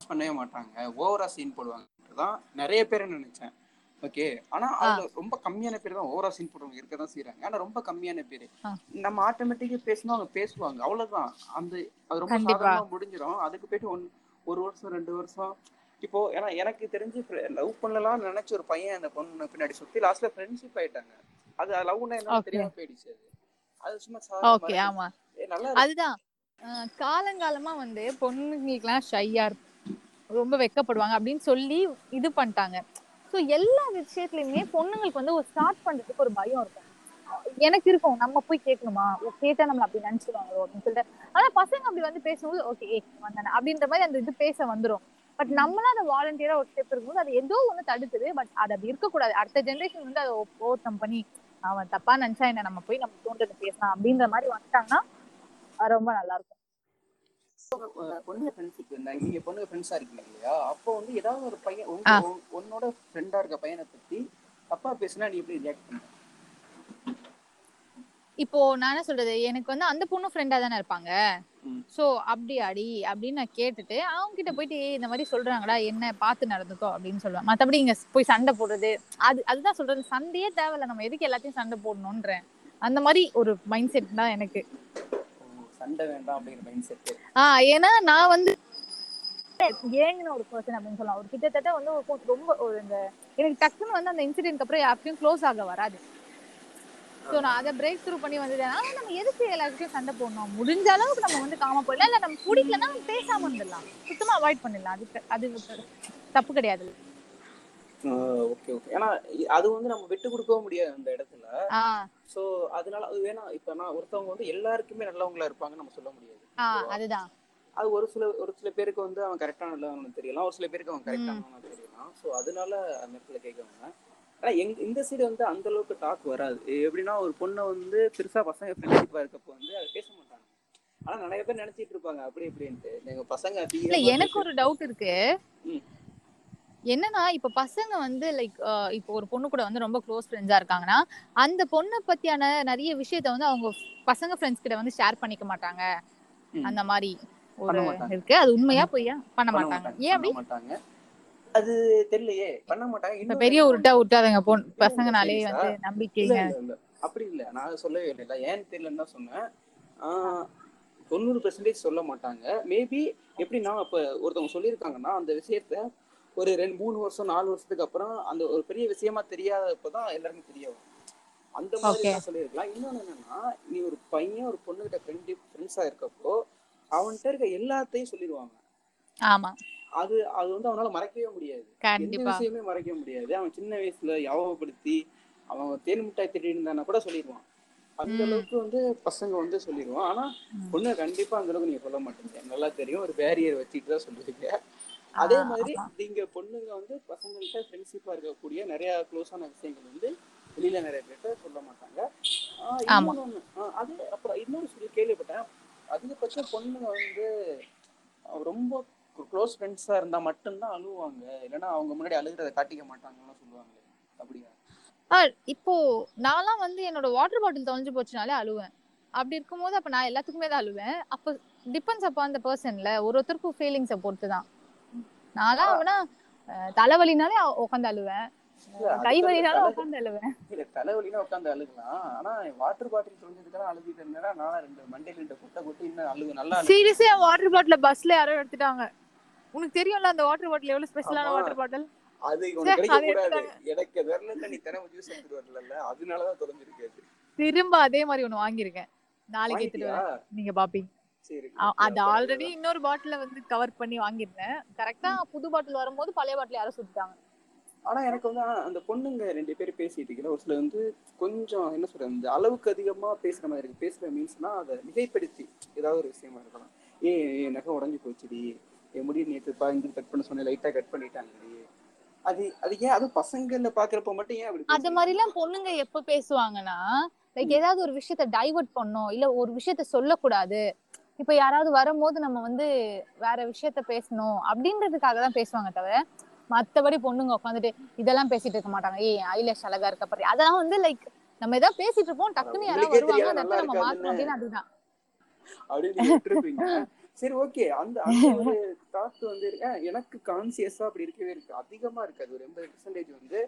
பண்ணவே மாட்டாங்க. ஓவரா சீன் போடுவாங்க தான் நிறைய பேர் நினைச்சேன். ஓகே ஆனா அதுல ரொம்ப கம்மியான பேர் தான் ஓவரா சீன் போடுறவங்க இருக்க தான் செய்யறாங்க ஆனா ரொம்ப கம்மியான பேர். நம்ம ஆட்டோமேட்டிக்கா பேசினா அவங்க பேசுவாங்க. அவ்வளவுதான். அந்த அது ரொம்ப. சாதாரணமா முடிஞ்சிடும் அதுக்கு போயிட்டு ஒன் ஒரு வருஷம் ரெண்டு வருஷம். இப்போ ஏன்னா எனக்கு தெரிஞ்சு லவ் பண்ணலாம்னு நினைச்ச ஒரு பையன் அந்த பொண்ணு பின்னாடி சுத்தி லாஸ்ட்ல ஃப்ரெண்ட்ஷிப் ஆயிட்டாங்க. அது லவ்னா என்ன. தெரியாம போயிடுச்சு அது. சும்மா ஓகே சாதாரண ஆமா. நல்லா அதுதான். காலங்காலமா வந்து பொண்ணுங்களுக்குலாம் ஷையா ரொம்ப வெக்கப்படுவாங்க அப்படின்னு சொல்லி இது பண்ணிட்டாங்க. ஸோ எல்லா விஷயத்துலயுமே பொண்ணுங்களுக்கு வந்து ஒரு ஸ்டார்ட் பண்றதுக்கு ஒரு பயம் இருக்கும். எனக்கு இருக்கும் நம்ம போய் கேட்கணுமா? கேட்டா நம்மள அப்படி நினைச்சிருவாங்களோ அப்படின்னு சொல்லிட்டு. ஆனா பசங்க அப்படி வந்து பேசும்போது ஓகே வந்தானே. அப்படின்ற மாதிரி அந்த இது பேச வந்துரும். பட் நம்மளா அதை வாலண்டியரா ஒரு ஸ்டெப் இருக்கும்போது அது ஏதோ ஒண்ணு தடுக்குது. பட் அது அப்படி இருக்கக்கூடாது. அடுத்த ஜென்ரேஷன் வந்து அதை ஓவர் பண்ணி அவன் தப்பா நினைச்சா என்ன? நம்ம போய் நம்ம தோன்றதை பேசலாம். அப்படின்ற மாதிரி வந்துட்டாங்கன்னா ரொம்ப நல்லா இருக்கும் பொண்ணுங்க ஃப்ரெண்ட்ஷிப் இருந்தாங்க நீங்க பொண்ணுங்க ஃப்ரெண்ட்ஸா இருக்கீங்க இல்லையா? அப்போ வந்து ஏதாவது ஒரு பையன் உங்க உன்னோட ஃப்ரெண்டா இருக்க பையனை பத்தி தப்பா பேசினா நீ எப்படி ரியாக்ட் பண்ணுவ? இப்போ நான் என்ன சொல்றது? எனக்கு வந்து அந்த பொண்ணு ஃப்ரெண்டா தானே இருப்பாங்க. சோ அப்படியாடி அப்படின்னு நான் கேட்டுட்டு அவங்க கிட்ட போயிட்டு "ஏய், இந்த மாதிரி சொல்றாங்கடா என்ன பார்த்து நடந்துக்கோ அப்படின்னு சொல்லுவேன். மத்தபடி இங்க போய் சண்டை போடுறது அது அதுதான் சொல்றது. சண்டையே தேவையில்ல. நம்ம எதுக்கு எல்லாத்தையும் சண்டை போடணும்ன்றேன் அந்த மாதிரி ஒரு மைண்ட் செட் தான் எனக்கு. ஓ, சண்டை வேண்டாம் அப்படிங்கிற மைண்ட் செட் ஆஹ் ஏன்னா நான் வந்து ஏங்கின ஒரு பர்சன் அப்படின்னு சொல்லலாம். ஒரு கிட்டத்தட்ட வந்து ரொம்ப ஒரு இந்த எனக்கு டக்குன்னு வந்து அந்த இன்சிடென்ட்க்கு அப்புறம் யாருக்கும் க்ளோஸ் ஆக வராது. சோ நான் அதை பிரேக் த்ரூ பண்ணி வந்துட்டேன். ஆனா நம்ம எதுக்கு எல்லாருக்கும் சண்டை போடணும்? முடிஞ்ச அளவுக்கு நம்ம வந்து காம போயிடலாம். இல்ல நம்ம பிடிக்கலன்னா பேசாம இருந்துடலாம் சுத்தமா அவாய்ட் பண்ணிடலாம். அதுக்கு அது தப்பு கிடையாது. ஓகே ஓகே ஏன்னா அது வந்து நம்ம விட்டு கொடுக்கவும் முடியாது அந்த இடத்துல. சோ அதனால அது வேணா இப்ப நான் ஒருத்தவங்க வந்து எல்லாருக்குமே நல்லவங்களா இருப்பாங்கன்னு நம்ம சொல்ல முடியாது. அதுதான். அது ஒரு சில ஒரு சில பேருக்கு வந்து அவன் கரெக்டான நல்லவனு தெரியலாம். ஒரு சில பேருக்கு அவன் கரெக்டானவனு தெரியலாம். சோ அதனால அந்த இடத்துல கேட்கவங்க ஆனா எங்க இந்த சைடு வந்து அந்த அளவுக்கு டாக் வராது. எப்படின்னா ஒரு பொண்ணை வந்து பெருசா பசங்க ஃப்ரெண்ட்ஷிப்பா இருக்கப்போ வந்து அதை பேச மாட்டாங்க. ஆனா நிறைய பேர் நினைச்சிட்டு இருப்பாங்க. அப்படி இப்படின்ட்டு. எங்க பசங்க எனக்கு ஒரு டவுட் இருக்கு. என்னன்னா இப்ப பசங்க வந்து லைக் இப்போ ஒரு பொண்ணு கூட வந்து ரொம்ப க்ளோஸ் ஃப்ரெண்ட்ஸா இருக்காங்கன்னா அந்த பொண்ணை பத்தியான நிறைய விஷயத்த வந்து அவங்க பசங்க ஃப்ரெண்ட்ஸ் கிட்ட வந்து ஷேர் பண்ணிக்க மாட்டாங்க. அந்த மாதிரி ஒரு. இருக்கு. அது உண்மையா பொய்யா? பண்ண மாட்டாங்க. ஏன் அப்படி? அது தெரியலையே. பண்ண மாட்டாங்க. இப்ப பெரிய உருட்டா பொண் இல்ல, பசங்கனாலே? வந்து நம்பிக்கைங்க அப்படி இல்ல. நான் சொல்லவே இல்லை. ஏன்னு தெரியலன்னு சொன்னேன். தொண்ணூறு பெர்சன்டேஜ் சொல்ல மாட்டாங்க. மேபி எப்படின்னா இப்ப ஒருத்தவங்க சொல்லியிருக்காங்கன்னா அந்த விஷயத்த ஒரு ரெண்டு மூணு வருஷம் நாலு வருஷத்துக்கு அப்புறம் அந்த ஒரு பெரிய விஷயமா தெரியாதப்பதான் எல்லாருக்கும் தெரிய வரும். அந்த மாதிரி. தான் சொல்லியிருக்கலாம். இன்னொன்னு என்னன்னா நீ ஒரு பையன் ஒரு பொண்ணுகிட்ட ஃப்ரெண்ட் ஃப்ரெண்ட்ஸா இருக்கப்போ அவன்கிட்ட இருக்க எல்லாத்தையும் சொல்லிடுவாங்க. ஆமா. அது அது வந்து அவனால மறைக்கவே முடியாது. எந்த விஷயமே மறைக்க முடியாது. அவன் சின்ன வயசுல யாவகப்படுத்தி அவன் தேன் மிட்டாய் இருந்தானா கூட சொல்லிடுவான். அந்த. அளவுக்கு வந்து பசங்க வந்து சொல்லிடுவான். ஆனா. பொண்ணு கண்டிப்பா அந்த அளவுக்கு நீங்க சொல்ல மாட்டீங்க. நல்லா தெரியும். ஒரு பேரியர் வச்சுட்டு தான் சொல்லுவீங்க அதே மாதிரி. நீங்க பொண்ணுங்க வந்து பசங்கள்கிட்ட ஃப்ரெண்ட்ஷிப்பா இருக்கக்கூடிய நிறைய க்ளோஸான விஷயங்கள் வந்து வெளியில நிறைய பேர்ட்ட சொல்ல மாட்டாங்க. அது அப்புறம் இன்னொரு சொல்லி கேள்விப்பட்டேன். அதிகபட்சம் பொண்ணுங்க வந்து ரொம்ப க்ளோஸ் ஃப்ரெண்ட்ஸா இருந்தா மட்டும்தான் அழுவாங்க. இல்லைன்னா அவங்க முன்னாடி அழுகிறத காட்டிக்க மாட்டாங்கன்னு சொல்லுவாங்களே அப்படியா? இப்போ நான்லாம் வந்து என்னோட வாட்டர் பாட்டில் தொலைஞ்சு போச்சுனாலே அழுவேன். அப்படி இருக்கும்போது அப்ப நான் எல்லாத்துக்குமே தான் அழுவேன். அப்ப டிபெண்ட்ஸ் அப்பா அந்த பர்சன்ல ஒரு ஒருத்தருக்கும் ஃபீலிங்ஸை பொறுத்து தான் நான்லாம் அவனா தலைவலினாலே உட்காந்து அழுவேன். இல்ல, கை அதுக்கு வலினாலும் தலை- உட்காந்து அழுவேன். இல்ல தலைவலினா உட்காந்து அழுகலாம். ஆனா வாட்டர் பாட்டில் தொலைஞ்சதுக்கெல்லாம் அழுதிட்டு இருந்தேன்னா நான் ரெண்டு மண்டையில ரெண்டு குட்டை குட்டி இன்னும் அழுகு நல்லா. சீரியஸா வாட்டர் பாட்டில பஸ்ல யாரோ எடுத்துட்டாங்க. உனக்கு தெரியும்ல அந்த வாட்டர் பாட்டில் எவ்வளவு ஸ்பெஷலான. வாட்டர் பாட்டில் அது உனக்கு கிடைக்க. எனக்கு விரல இருந்து நீ தினமும் ஜூஸ் எடுத்துட்டு வரல அதனாலதான் தொலைஞ்சிருக்கு அது. திரும்ப அதே மாதிரி ஒண்ணு வாங்கியிருக்கேன். நாளைக்கு எடுத்துட்டு? வரேன். நீங்க பாப்பீங்க. அது ஆல்ரெடி இன்னொரு பாட்டில வந்து கவர் பண்ணி வாங்கியிருந்தேன். கரெக்டா புது பாட்டில் வரும்போது பழைய பாட்டில் யாரோ சுட்டாங்க ஆனா எனக்கு வந்து அந்த பொண்ணுங்க ரெண்டு பேரும் பேசிட்டு இருக்கிற ஒரு சில வந்து கொஞ்சம் என்ன சொல்றது இந்த அளவுக்கு அதிகமா பேசுற மாதிரி இருக்கு. பேசுற மீன்ஸ்னா அதை மிகைப்படுத்தி ஏதாவது ஒரு விஷயமா இருக்கலாம். ஏ என் நகை உடஞ்சி போச்சுடி. என் முடி நேற்று பா இங்க கட் பண்ண சொன்னேன் லைட்டா கட் பண்ணிட்டாங்கடி. அது அது ஏன் அது பசங்கள்ல பாக்குறப்ப மட்டும் ஏன் அப்படி அந்த பேசுறீங்க? மாதிரி எல்லாம் பொண்ணுங்க எப்ப பேசுவாங்கன்னா லைக் ஏதாவது ஒரு விஷயத்த டைவர்ட் பண்ணோம் இல்ல ஒரு விஷயத்த சொல்லக்கூடாது. இப்ப யாராவது வரும்போது நம்ம வந்து வேற விஷயத்த பேசணும் அப்படின்றதுக்காக தான் பேசுவாங்க தவிர மத்தபடி பொண்ணுங்க உட்காந்துட்டு இதெல்லாம் பேசிட்டு இருக்க மாட்டாங்க. ஏய் ஐலேஷ் அழகா இருக்க பாரு. அதெல்லாம் வந்து லைக் நம்ம ஏதாவது பேசிட்டு இருப்போம் டக்குன்னு யாராவது வருவாங்க. அந்த இடத்துல நம்ம மாத்தணும் அப்படின்னு அதுதான். சரி ஓகே அந்த அந்த ஒரு தாட் வந்து இருக்கு. எனக்கு கான்சியஸா அப்படி இருக்கவே இருக்கு. அதிகமா இருக்காது. ஒரு எண்பது பெர்சன்டேஜ் வந்து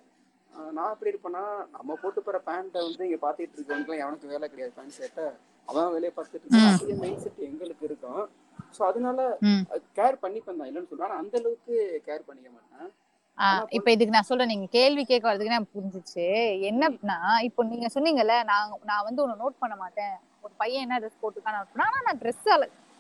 நான் எப்படி இருப்பேன்னா நம்ம போட்டு போற பேண்ட்டை வந்து இங்க பாத்துட்டு இருக்கவங்களுக்குலாம் எவனுக்கு வேலை கிடையாது. பேண்ட் ஷர்ட்டை அவன் வேலையை பார்த்துட்டு இருக்கான். அதே மைண்ட் செட் எங்களுக்கு இருக்கும். ஸோ அதனால. கேர் பண்ணிப்பேன் தான் இல்லைன்னு சொல்றேன் ஆனா அந்த அளவுக்கு கேர் பண்ணிக்க மாட்டேன். இப்ப இதுக்கு நான் சொல்றேன். நீங்க கேள்வி கேட்க வரதுக்கு நான் புரிஞ்சிச்சு. என்னன்னா இப்போ நீங்க சொன்னீங்கல்ல நான் நான் வந்து ஒண்ணு நோட் பண்ண மாட்டேன். ஒரு பையன் என்ன ட்ரெஸ் போட்டுருக்கான்னு ஆனா நான் ட்ரெஸ்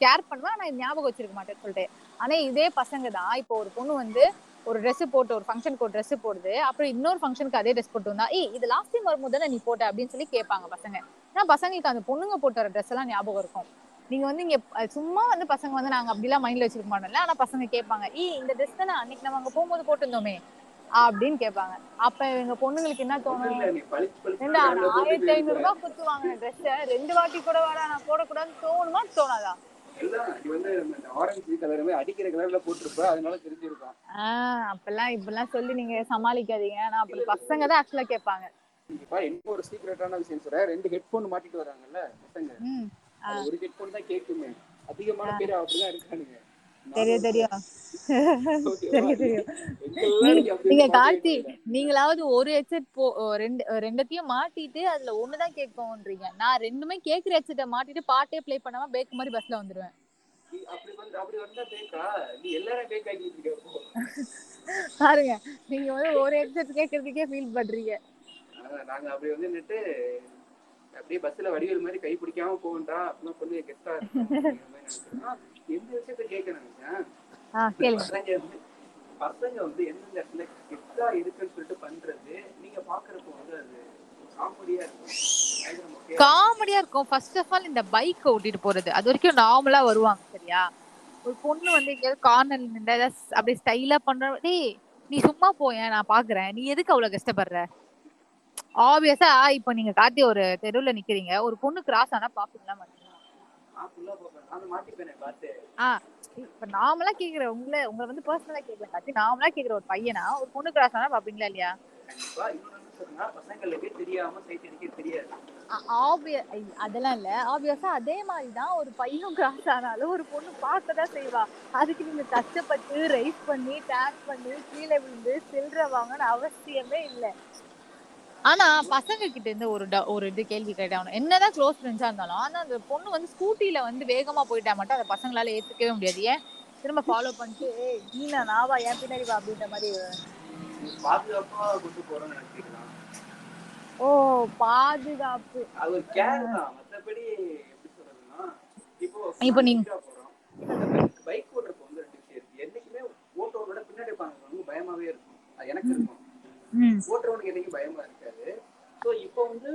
கேர் பண்ணுவேன். இது ஞாபகம் வச்சிருக்க மாட்டேன்னு சொல்லிட்டு ஆனா இதே பசங்க தான். இப்போ ஒரு பொண்ணு வந்து ஒரு Dress போட்டு ஒரு ஃபங்க்ஷனுக்கு ஒரு Dress போடுது. அப்புறம் இன்னொரு ஃபங்க்ஷனுக்கு அதே ட்ரெஸ் போட்டு வந்தா ஏய் இது லாஸ்ட் டைம் வரும்போது தானே நீ போட்ட? அப்படின்னு சொல்லி கேட்பாங்க பசங்க. ஏன்னா பசங்களுக்கு அந்த பொண்ணுங்க போட்டு வர ட்ரெஸ் எல்லாம் ஞாபகம் இருக்கும். நீங்க வந்து இங்க சும்மா வந்து பசங்க வந்து நாங்க அப்படிலாம் மைண்ட்ல வச்சிருக்க மாட்டோம்ல. ஆனா பசங்க கேட்பாங்க ஏய் இந்த ட்ரெஸ் தானே அன்னைக்கு நம்ம அங்க போகும்போது போட்டிருந்தோமே? அப்படின்னு கேட்பாங்க. அப்ப எங்க பொண்ணுங்களுக்கு என்ன தோணும்? ஆயிரத்தி ஐநூறு. ரூபாய் குத்து வாங்கின ட்ரெஸ் ரெண்டு வாட்டி கூட வாடா நான் போடக்கூடாதுன்னு தோணுமா? தோணாதா? அப்பெல்லாம் இப்பெல்லாம் சொல்லி நீங்க சமாளிக்காதீங்க. ஆனா அப்படி பசங்க தான் ஆக்சுவலா கேட்பாங்க. இன்னும் ஒரு சீக்ரெட்டான விஷயம் சொல்றேன். ரெண்டு ஹெட்போன் மாட்டிட்டு வராங்கல்ல பசங்க. ஒரு ஹெட்போன் தான் கேட்குமே. அதிகமான பேர் அப்படிதான் இருக்கானுங்க. தெரியும் தெரியும். நீங்க கார்த்தி நீங்களாவது ஒரு ஹெட்செட் போ ரெண்டு ரெண்டத்தையும் மாட்டிட்டு அதுல ஒண்ணுதான் கேட்கும்ன்றீங்க நான் ரெண்டுமே கேக்குற ஹெட்செட்டை மாட்டிட்டு பாட்டே ப்ளே பண்ணாம பேக் மாதிரி பஸ்ல வந்துருவேன். பாருங்க நீங்க வந்து ஒரு ஹெட்செட் கேக்குறதுக்கே ஃபீல் பண்றீங்க. நாங்க அப்படி வந்து நின்னுட்டு அப்படியே பஸ்ல வடிவேல் மாதிரி கை பிடிக்காம அப்படிலாம் சொல்லி கெஸ்டா இருக்கும் எந்த விஷயத்த கேட்க நினைச்சேன் ஆஹ் கேளுங்க பசங்க வந்து எந்தெந்த இடத்துல கெத்தா இருக்குன்னு சொல்லிட்டு பண்றது நீங்க பாக்குறப்போ வந்து அது இருக்கும். காமெடியா இருக்கும். ஃபர்ஸ்ட் ஆஃப் ஆல் இந்த பைக் ஓட்டிட்டு போறது. அது வரைக்கும் நார்மலா வருவாங்க சரியா? ஒரு பொண்ணு வந்து எங்கேயாவது கார்னர்ல நின்று ஏதாவது அப்படியே ஸ்டைலா பண்ற டேய் நீ சும்மா போயேன் நான் பாக்குறேன். நீ எதுக்கு அவ்வளவு கஷ்டப்படுற? ஆப்வியஸா இப்ப நீங்க காட்டி ஒரு தெருவுல நிக்கிறீங்க. ஒரு பொண்ணு கிராஸ் ஆனா பாப்பீங்களா மாட்டீங்களா நான் ஃபுல்லா பார்ப்பேன் நான் மாட்டிப்பேனே பார்த்து ஆஹ் இப்ப நார்மலா கேக்குற உங்களை உங்களை வந்து பர்சனலா கேக்குறேன் காட்டி நார்மலா கேக்குற ஒரு பையனா? ஒரு பொண்ணு கிராஸ் ஆனா பாப்பீங்களா இல்லையா? அதெல்லாம் இல்ல. ஆப்வியஸா அதே மாதிரி தான் ஒரு பையன் கிராஸ் ஆனாலும் ஒரு பொண்ணு பார்க்க தான் செய்வா. அதுக்கு நீங்க கஷ்டப்பட்டு ரைஸ் பண்ணி டேக் பண்ணி கீழே விழுந்து சில்லற வாங்கன்னு அவசியமே இல்ல. ஆனா பசங்க கிட்ட இருந்து ஒரு ஒரு இது கேள்வி கேட்டாகணும் என்னதான் க்ளோஸ் ஃப்ரெண்ட்ஸா இருந்தாலும் ஆனா அந்த பொண்ணு வந்து ஸ்கூட்டில வந்து வேகமா போயிட்டா மட்டும் அதை பசங்களால ஏத்துக்கவே முடியாது. ஏன்? திரும்ப ஃபாலோ பண்ணிட்டு ஏய் நீனா? நாவா என் பின்னாடி வா அப்படின்ற மாதிரி ஓ பாதுகாப்பு. அது ஒரு கேர் தான். மத்தபடி எப்படி சொல்றதுன்னா இப்போ இப்போ நீங்க- பைக் ஓட்டுறப்ப வந்து ரெண்டு விஷயம் இருக்கு. என்னைக்குமே ஓட்டுறவனோட பின்னாடி உட்காந்து பயமாவே இருக்கும். அது எனக்கு இருக்கும். ஓட்டுறவனுக்கு என்னைக்கும் பயமா இருக்காது. ஸோ இப்போ வந்து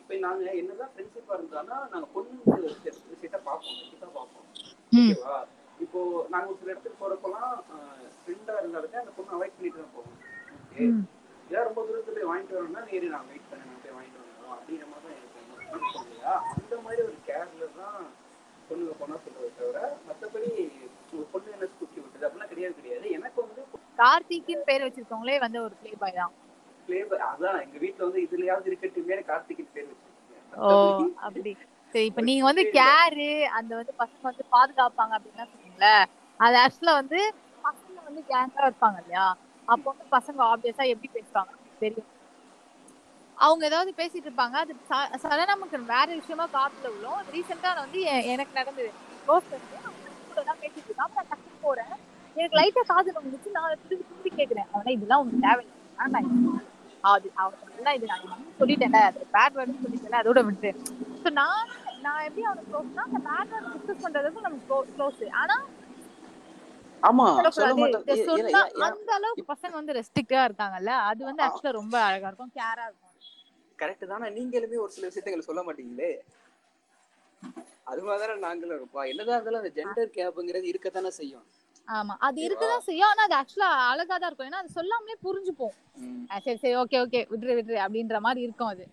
இப்போ நாங்க என்னதான் ஃப்ரெண்ட்ஷிப்பா இருந்தாலும் நாங்க பொண்ணு செட்டை பார்ப்போம் செட்டா பார்ப்போம். ஓகேவா? இப்போ நாங்க ஒரு சில இடத்துக்கு போறப்பெல்லாம் ஃப்ரெண்டா இருந்தாலுமே அந்த பொண்ணு அவாய்ட் பண்ணிட்டு தான் போவோம். ஓகே. ஏன் ரொம்ப தூரத்துல போய் வாங்கிட்டு வரணும்னா நேரு நான் வெயிட் பண்ணி நான் போய் வாங்கிட்டு வரணும் அப்படிங்கிற மாதிரி தான் இல்லையா? அந்த மாதிரி ஒரு கேர்ல தான் பொண்ணுங்க போனா சொல்றதை தவிர மத்தபடி ஒரு பொண்ணு என்ன ஸ்கூட்டி விட்டுது அப்படிலாம் கிடையாது கிடையாது எனக்கு வந்து கார்த்திக்னு பேர் வச்சிருக்கவங்களே வந்து ஒரு ப்ளே பாய் தான். ஃபிளேவர் அதான் எங்க வீட்ல வந்து இதுலயாவது இருக்கட்டுமே கார்த்திகின் பேர் ஓ வச்சிருக்கேன் அப்படி. சரி இப்ப நீங்க வந்து கேரு அந்த வந்து பசங்க வந்து பாதுகாப்பாங்க அப்படின்னு சொன்னீங்கல்ல அது ஆக்சுவலா வந்து பசங்க வந்து கேங்கா இருப்பாங்க இல்லையா? அப்போ வந்து பசங்க ஆப்வியஸா எப்படி பேசுவாங்க? தெரியும். அவங்க ஏதாவது பேசிட்டு இருப்பாங்க. அது சடனா நமக்கு வேற விஷயமா காத்துல விழும். ரீசெண்டா வந்து எனக்கு நடந்தது. க்ளோஸ் கூட தான் பேசிட்டு இருக்கான். நான் டக்குனு போறேன். எனக்கு லைட்டா காது வந்துச்சு நான் திருப்பி திருப்பி கேக்குறேன். அவனா இதெல்லாம் உனக்கு தேவையில்லை. ஆனா இது- அது அவன் இது நான் இது சொல்லிட்டேன்ல. அது பேட் வேர்டு சொல்லிட்டேன்ல. அதோட விட்டு ஸோ நான் நான் எப்படி அவனுக்கு க்ளோஸ்னா அந்த பேட் வேர்டு டிஸ்கஸ் பண்றதுக்கு நமக்கு க்ளோஸ் ஆனா ஆமா அந்த அளவுக்கு பசங்க வந்து ரெஸ்ட்ரிக்டா இருக்காங்கல்ல. அது வந்து ஆக்சுவலா ரொம்ப அழகா இருக்கும். கேரா இருக்கும். கரெக்ட் தானே. நீங்களுமே ஒரு சில விஷயத்தை சொல்ல மாட்டீங்களே? அது மாதிரி நாங்களும் இருப்பா என்னதான் இருந்தாலும் அந்த ஜெண்டர் கேப்ங்கிறது இருக்கத்தானே செய்யும். ஆமா. அது இருக்கதான் செய்யும். ஆனா அது ஆக்சுவலா அழகா தான் இருக்கும். ஏன்னா அது சொல்லாமலே புரிஞ்சுப்போம். சரி சரி ஓகே ஓகே விட்டுரு விட்டுரு அப்படின்ற மாதிரி இருக்கும் அது.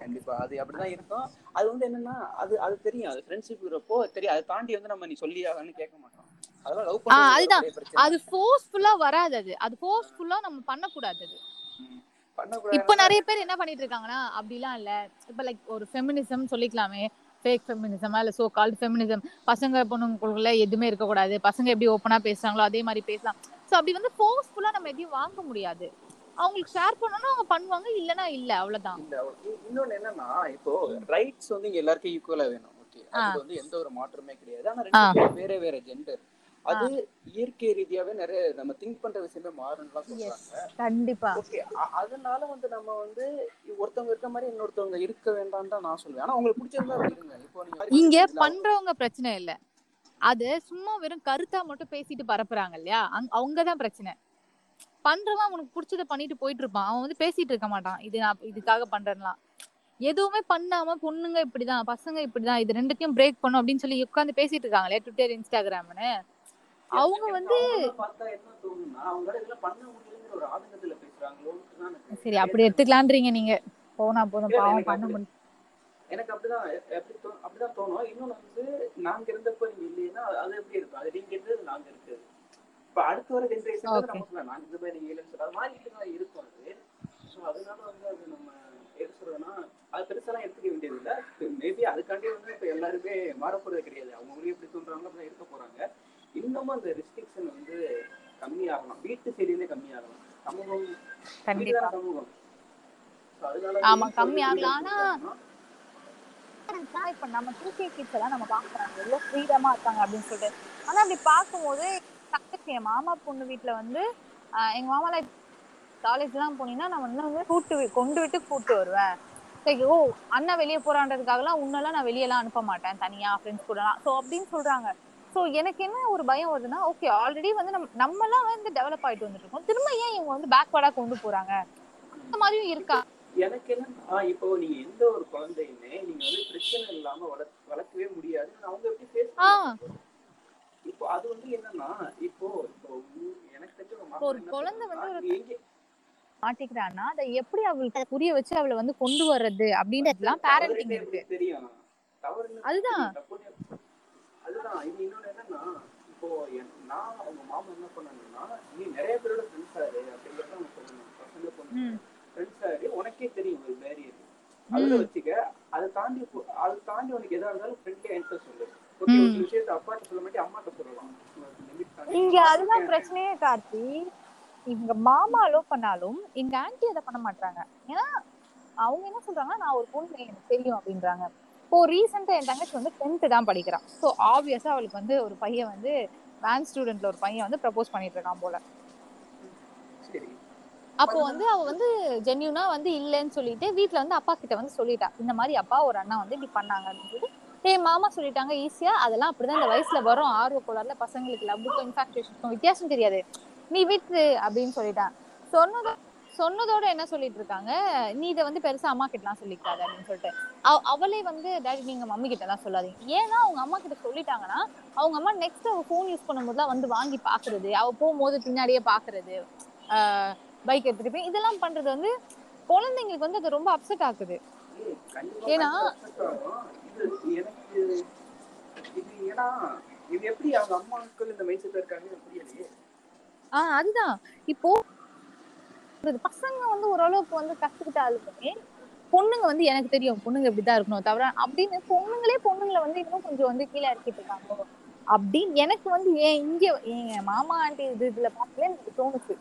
கண்டிப்பா. அது அப்படிதான் இருக்கும். அது வந்து என்னன்னா அது அது தெரியும். அது ஃப்ரெண்ட்ஷிப் இருக்கிறப்போ தெரியும். அதை தாண்டி வந்து நம்ம நீ சொல்லி ஆகணும்னு கேட்க மாட்டோம். அதெல்லாம் லவ் பண்றது அதுதான். அது ஃபோர்ஸ்ஃபுல்லா வராது அது. அது ஃபோர்ஸ்ஃபுல்லா நம்ம பண்ணக்கூடாது அது. ம். பண்ணக்கூடாது. இப்ப நிறைய பேர் என்ன பண்ணிட்டு இருக்காங்கன்னா அப்படிலாம் இல்ல. இப்ப லைக் ஒரு ஃபெமினிசம் சொல்லிக்கலாமே. ஃபேக் ஃபெமினிசமா இல்ல சோ கால்ட் ஃபெமினிசம் பசங்க பொண்ணுங்களுக்குள்ள எதுவுமே இருக்கக்கூடாது. பசங்க எப்படி ஓப்பனா பேசுறாங்களோ அதே மாதிரி பேசலாம். சோ அப்படி வந்து ஃபோர்ஸ்ஃபுல்லா நம்ம எதையும் வாங்க முடியாது. அவங்களுக்கு ஷேர் பண்ணணும் அவங்க பண்ணுவாங்க இல்லனா இல்ல. அவ்வளவுதான். இன்னொன்னு என்னன்னா இப்போ ரைட்ஸ் வந்து இங்க எல்லாருக்கும் ஈக்குவலா வேணும். ஓகே அது வந்து எந்த ஒரு மாற்றமே கிடையாது. ஆனா ரெண்டு வேற வேற ஜெண்டர் அது இயற்கை ரீதியாவே நிறைய நம்ம திங்க் பண்ற விஷயமே மாறும்லாம் சொல்றாங்க. கண்டிப்பா. ஓகே அதனால வந்து நம்ம வந்து ஒருத்தவங்க இருக்க மாதிரி இன்னொருத்தவங்க இருக்க வேண்டாம்னு தான் நான் சொல்லுவேன். ஆனா உங்களுக்கு பிடிச்சிருந்தா இருங்க. இப்போ நீங்க இங்க பண்றவங்க பிரச்சனை இல்ல. அது சும்மா வெறும் கருத்தா மட்டும் பேசிட்டு பரப்புறாங்க இல்லையா? அவங்கதான் பிரச்சனை. பண்றவன் உனக்கு பிடிச்சத பண்ணிட்டு போயிட்டு இருப்பான். அவன் வந்து பேசிட்டு இருக்க மாட்டான். இது நான் இதுக்காக பண்றேன்லாம். எதுவுமே பண்ணாம பொண்ணுங்க இப்படிதான் பசங்க இப்படிதான் இது ரெண்டுத்தையும் பிரேக் பண்ணும் அப்படின்னு சொல்லி உட்காந்து பேசிட்டு இருக்காங்களே ட்விட்டர் இன்ஸ்டாகிராம்னு அவங்க வந்து சரி அப்படி எடுத்துக்கலான்றீங்க நீங்க. போனா போதும் பாவம் பண்ண முடியும் எனக்கு அப்படிதான் எப்படி அப்படிதான் தோணும். இன்னொன்னு வந்து நாங்க இருந்தப்ப நீங்க இல்லைன்னா அது எப்படி இருக்கும்? அது நீங்க இருந்தது நாங்க இருக்குது இப்ப அடுத்த வர ஜென்ரேஷன். நமக்கு. நாங்க இந்த மாதிரி நீங்க இல்லைன்னு சொல்ல அது மாறிட்டு தான் இருக்கும் அது. ஸோ அதனால வந்து அது நம்ம எது சொல்றதுன்னா அது பெருசாலாம் எடுத்துக்க வேண்டியது இல்லை மேபி அதுக்காண்டி வந்து இப்ப எல்லாருமே மாறப்போறது கிடையாது. அவங்க எப்படி தோன்றாங்களோ அப்படி இருக்க போறாங்க. இன்னமும் அந்த ரெஸ்ட்ரிக்ஷன் வந்து கம்மியாகலாம் வீட்டு சைடுலேயே கம்மியாகலாம் சமூகம் கண்டிப்பா. சமூகம். ஆமா, கம்மி ஆகலாம். ஆனா, இப்ப நம்ம டூ கே கிட்ஸ் எல்லாம் நம்ம பாக்குறாங்க எவ்வளவு ஃப்ரீடமா இருக்காங்க அப்படின்னு சொல்லிட்டு. ஆனா அப்படி பார்க்கும்போது தங்கச்சி என் மாமா பொண்ணு வீட்டுல வந்து எங்க மாமால காலேஜ் எல்லாம் போனீங்கன்னா நான் வந்து கூட்டு கொண்டு விட்டு கூட்டு வருவேன். சரி ஓ அண்ணா வெளியே போறான்றதுக்காகலாம் உன்னெல்லாம் நான் வெளியெல்லாம் அனுப்ப மாட்டேன் தனியா ஃப்ரெண்ட்ஸ் கூடலாம். ஸோ அப்படின்னு சொல்றாங்க. ஸோ எனக்கு என்ன ஒரு பயம் வருதுன்னா ஓகே ஆல்ரெடி வந்து நம்ம நம்மலாம் வந்து டெவலப் ஆயிட்டு வந்துட்டு இருக்கோம் திரும்ப ஏன் இவங்க வந்து பேக்வர்டா கொண்டு போறாங்க? அந்த மாதிரியும் இருக்கா? எனக்கு என்னன்னா இப்போ நீங்க எந்த ஒரு குழந்தையுமே நீங்க வந்து பிரச்சனை இல்லாம வளர்க்க வளர்க்கவே முடியாது. அவங்க எப்படி பேச. இப்போ அது வந்து என்னன்னா இப்போ எனக்கு தெரிஞ்ச ஒரு என்ன குழந்தை வந்து ஒரு மாட்டிக்கிறான்னா அதை எப்படி அவளுக்கு புரிய வச்சு அவளை வந்து கொண்டு வர்றது அப்படின்றதுலாம் பேரண்டிங் இருக்கு. அதுதான். அதுதான் இது இன்னொன்னு என்னன்னா இப்போ நான் அவங்க மாமா என்ன பண்ணாங்கன்னா நீ நிறைய பேரோட ஃப்ரெண்ட்ஸ் ஆறு அப்படிங்கிறத அவங்க சொல்லணும். பசங்க பொண்ணு ம். ஃப்ரெண்ட்ஸ் ஆறு உனக்கே தெரியும் ஒரு பேரியர் அதுல வச்சுக்க அதை தாண்டி அதை தாண்டி உனக்கு எதா இருந்தாலும் ஃப்ரெண்ட்லியா என்கிட்ட சொல்லு. ஒரு. விஷயத்த அப்பாட்ட சொல்ல மாட்டே அம்மாட்ட சொல்லலாம். இங்க அதுதான் பிரச்சனையே கார்த்தி. இவங்க மாமா அலோ பண்ணாலும் எங்க ஆன்ட்டி அதை பண்ண மாட்டாங்க ஏன்னா அவங்க என்ன சொல்றாங்க நான் ஒரு பொண்ணு எனக்கு தெரியும் அப்படின்றாங்க. இப்போ ரீசெண்டா என் தங்கச்சி வந்து டென்த்து தான் படிக்கிறான். ஸோ ஆப்வியஸா அவளுக்கு வந்து ஒரு பையன் வந்து வேன் ஸ்டூடெண்ட்ல ஒரு பையன் வந்து ப்ரப்போஸ் பண்ணிட்டு இருக்கான் போல. அப்போ வந்து அவ வந்து ஜென்யூனா வந்து இல்லைன்னு சொல்லிட்டு வீட்ல வந்து அப்பா கிட்ட வந்து சொல்லிட்டா இந்த மாதிரி அப்பா ஒரு அண்ணா வந்து இப்படி பண்ணாங்க அப்படின்னு ஏய் மாமா சொல்லிட்டாங்க ஈஸியா அதெல்லாம் அப்படிதான் இந்த வயசுல வரும். ஆர்வ கோளாறுல பசங்களுக்கு லவ்வுக்கும் இன்ஃபாக்டேஷனுக்கும் வித்தியாசம் தெரியாது. நீ விட்டு அப்படின்னு சொல்லிட்டான் சொன்னதோ சொன்னதோட என்ன சொல்லிட்டு இருக்காங்க நீ இதை வந்து பெருசா அம்மா கிட்டலாம் சொல்லிக்காத அப்படின்னு சொல்லிட்டு. அவ- அவளே வந்து டாடி நீங்க மம்மி கிட்ட எல்லாம் சொல்லாதீங்க. ஏன்னா அவங்க அம்மா கிட்ட சொல்லிட்டாங்கன்னா அவங்க அம்மா நெக்ஸ்ட் அவ ஃபோன் யூஸ் பண்ணும்போதுலாம் வந்து வாங்கி பாக்குறது அவ போகும்போது பின்னாடியே பாக்குறது பைக் எடுத்துட்டு போய் இதெல்லாம் பண்றது வந்து குழந்தைங்களுக்கு வந்து அது ரொம்ப அப்செட் கண்டிப்பா ஏன்னா- கண்டிப்பா upset ஆகும். இது எனக்கு இது ஏன்னா இது எப்படி அவங்க அம்மாக்கள் இந்த மைண்ட் இருக்காங்க புரியலையே. ஆஹ் அதுதான். இப்போ பசங்க வந்து ஓரளவுக்கு வந்து கத்துக்கிட்டாலுமே பொண்ணுங்க வந்து எனக்கு தெரியும் பொண்ணுங்க இப்படிதான் இருக்கணும் தவிர அப்படின்னு பொண்ணுங்களே பொண்ணுங்களை வந்து இன்னும் கொஞ்சம் வந்து கீழே இறக்கிட்டு இருக்காங்க. அப்படின்னு எனக்கு வந்து ஏன் இங்க எங்க மாமா ஆண்டி இது இதுல பார்க்கல எனக்கு தோணுச்சு.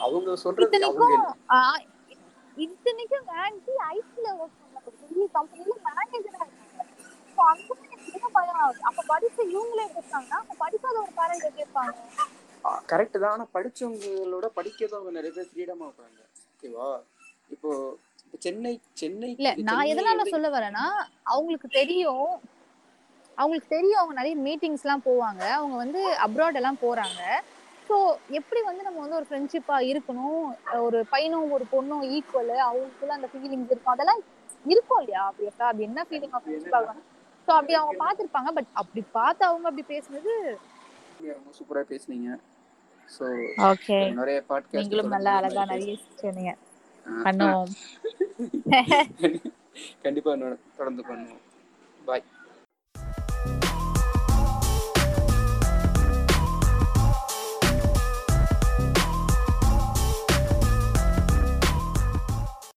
அவங்க சொல்றது இத்தனைக்கும் ஆ, இத்தனைக்கும் ஆன்டி ஐடில ஒர்க் பண்ண கம்பெனில மேனேஜரா இருக்காங்க அப்ப படிச்ச இவங்களே இருக்காங்கன்னா அப்ப படிக்காத ஒரு பேரண்ட் எப்படி இருப்பாங்க? கரெக்ட் தான். ஆனா படிச்சவங்களோட படிக்காதவங்க நிறைய பேர் ஃப்ரீடமா இருப்பாங்க ஓகேவா இப்போ இப்போ சென்னை சென்னை இல்ல நான் எதனால சொல்ல வரேன்னா அவங்களுக்கு தெரியும். அவங்களுக்கு தெரியும் அவங்க நிறைய மீட்டிங்ஸ் எல்லாம் போவாங்க. அவங்க வந்து அப்ராட் எல்லாம் போறாங்க. ஸோ எப்படி வந்து நம்ம வந்து ஒரு ஃப்ரெண்ட்ஷிப்பா இருக்கணும்? ஒரு பையனும் ஒரு பொண்ணும் ஈக்குவல் அவங்களுக்குள்ள அந்த ஃபீலிங்ஸ் இருக்கும். அதெல்லாம் இருக்கும் இல்லையா? அப்படி இருக்கா? அப்படி என்ன ஃபீலிங் ஃப்ரெண்ட்ஷிப் ஆகணும் ஸோ அப்படி அவங்க பார்த்திருப்பாங்க. பட் அப்படி பார்த்து அவங்க அப்படி பேசுனது ரொம்ப சூப்பரா பேசுனீங்க. ஸோ ஓகே நிறைய பாட்காஸ்ட் நீங்களும் நல்லா அழகா நிறைய சொன்னீங்க பண்ணுவோம் கண்டிப்பா தொடர்ந்து பண்ணுவோம் பாய்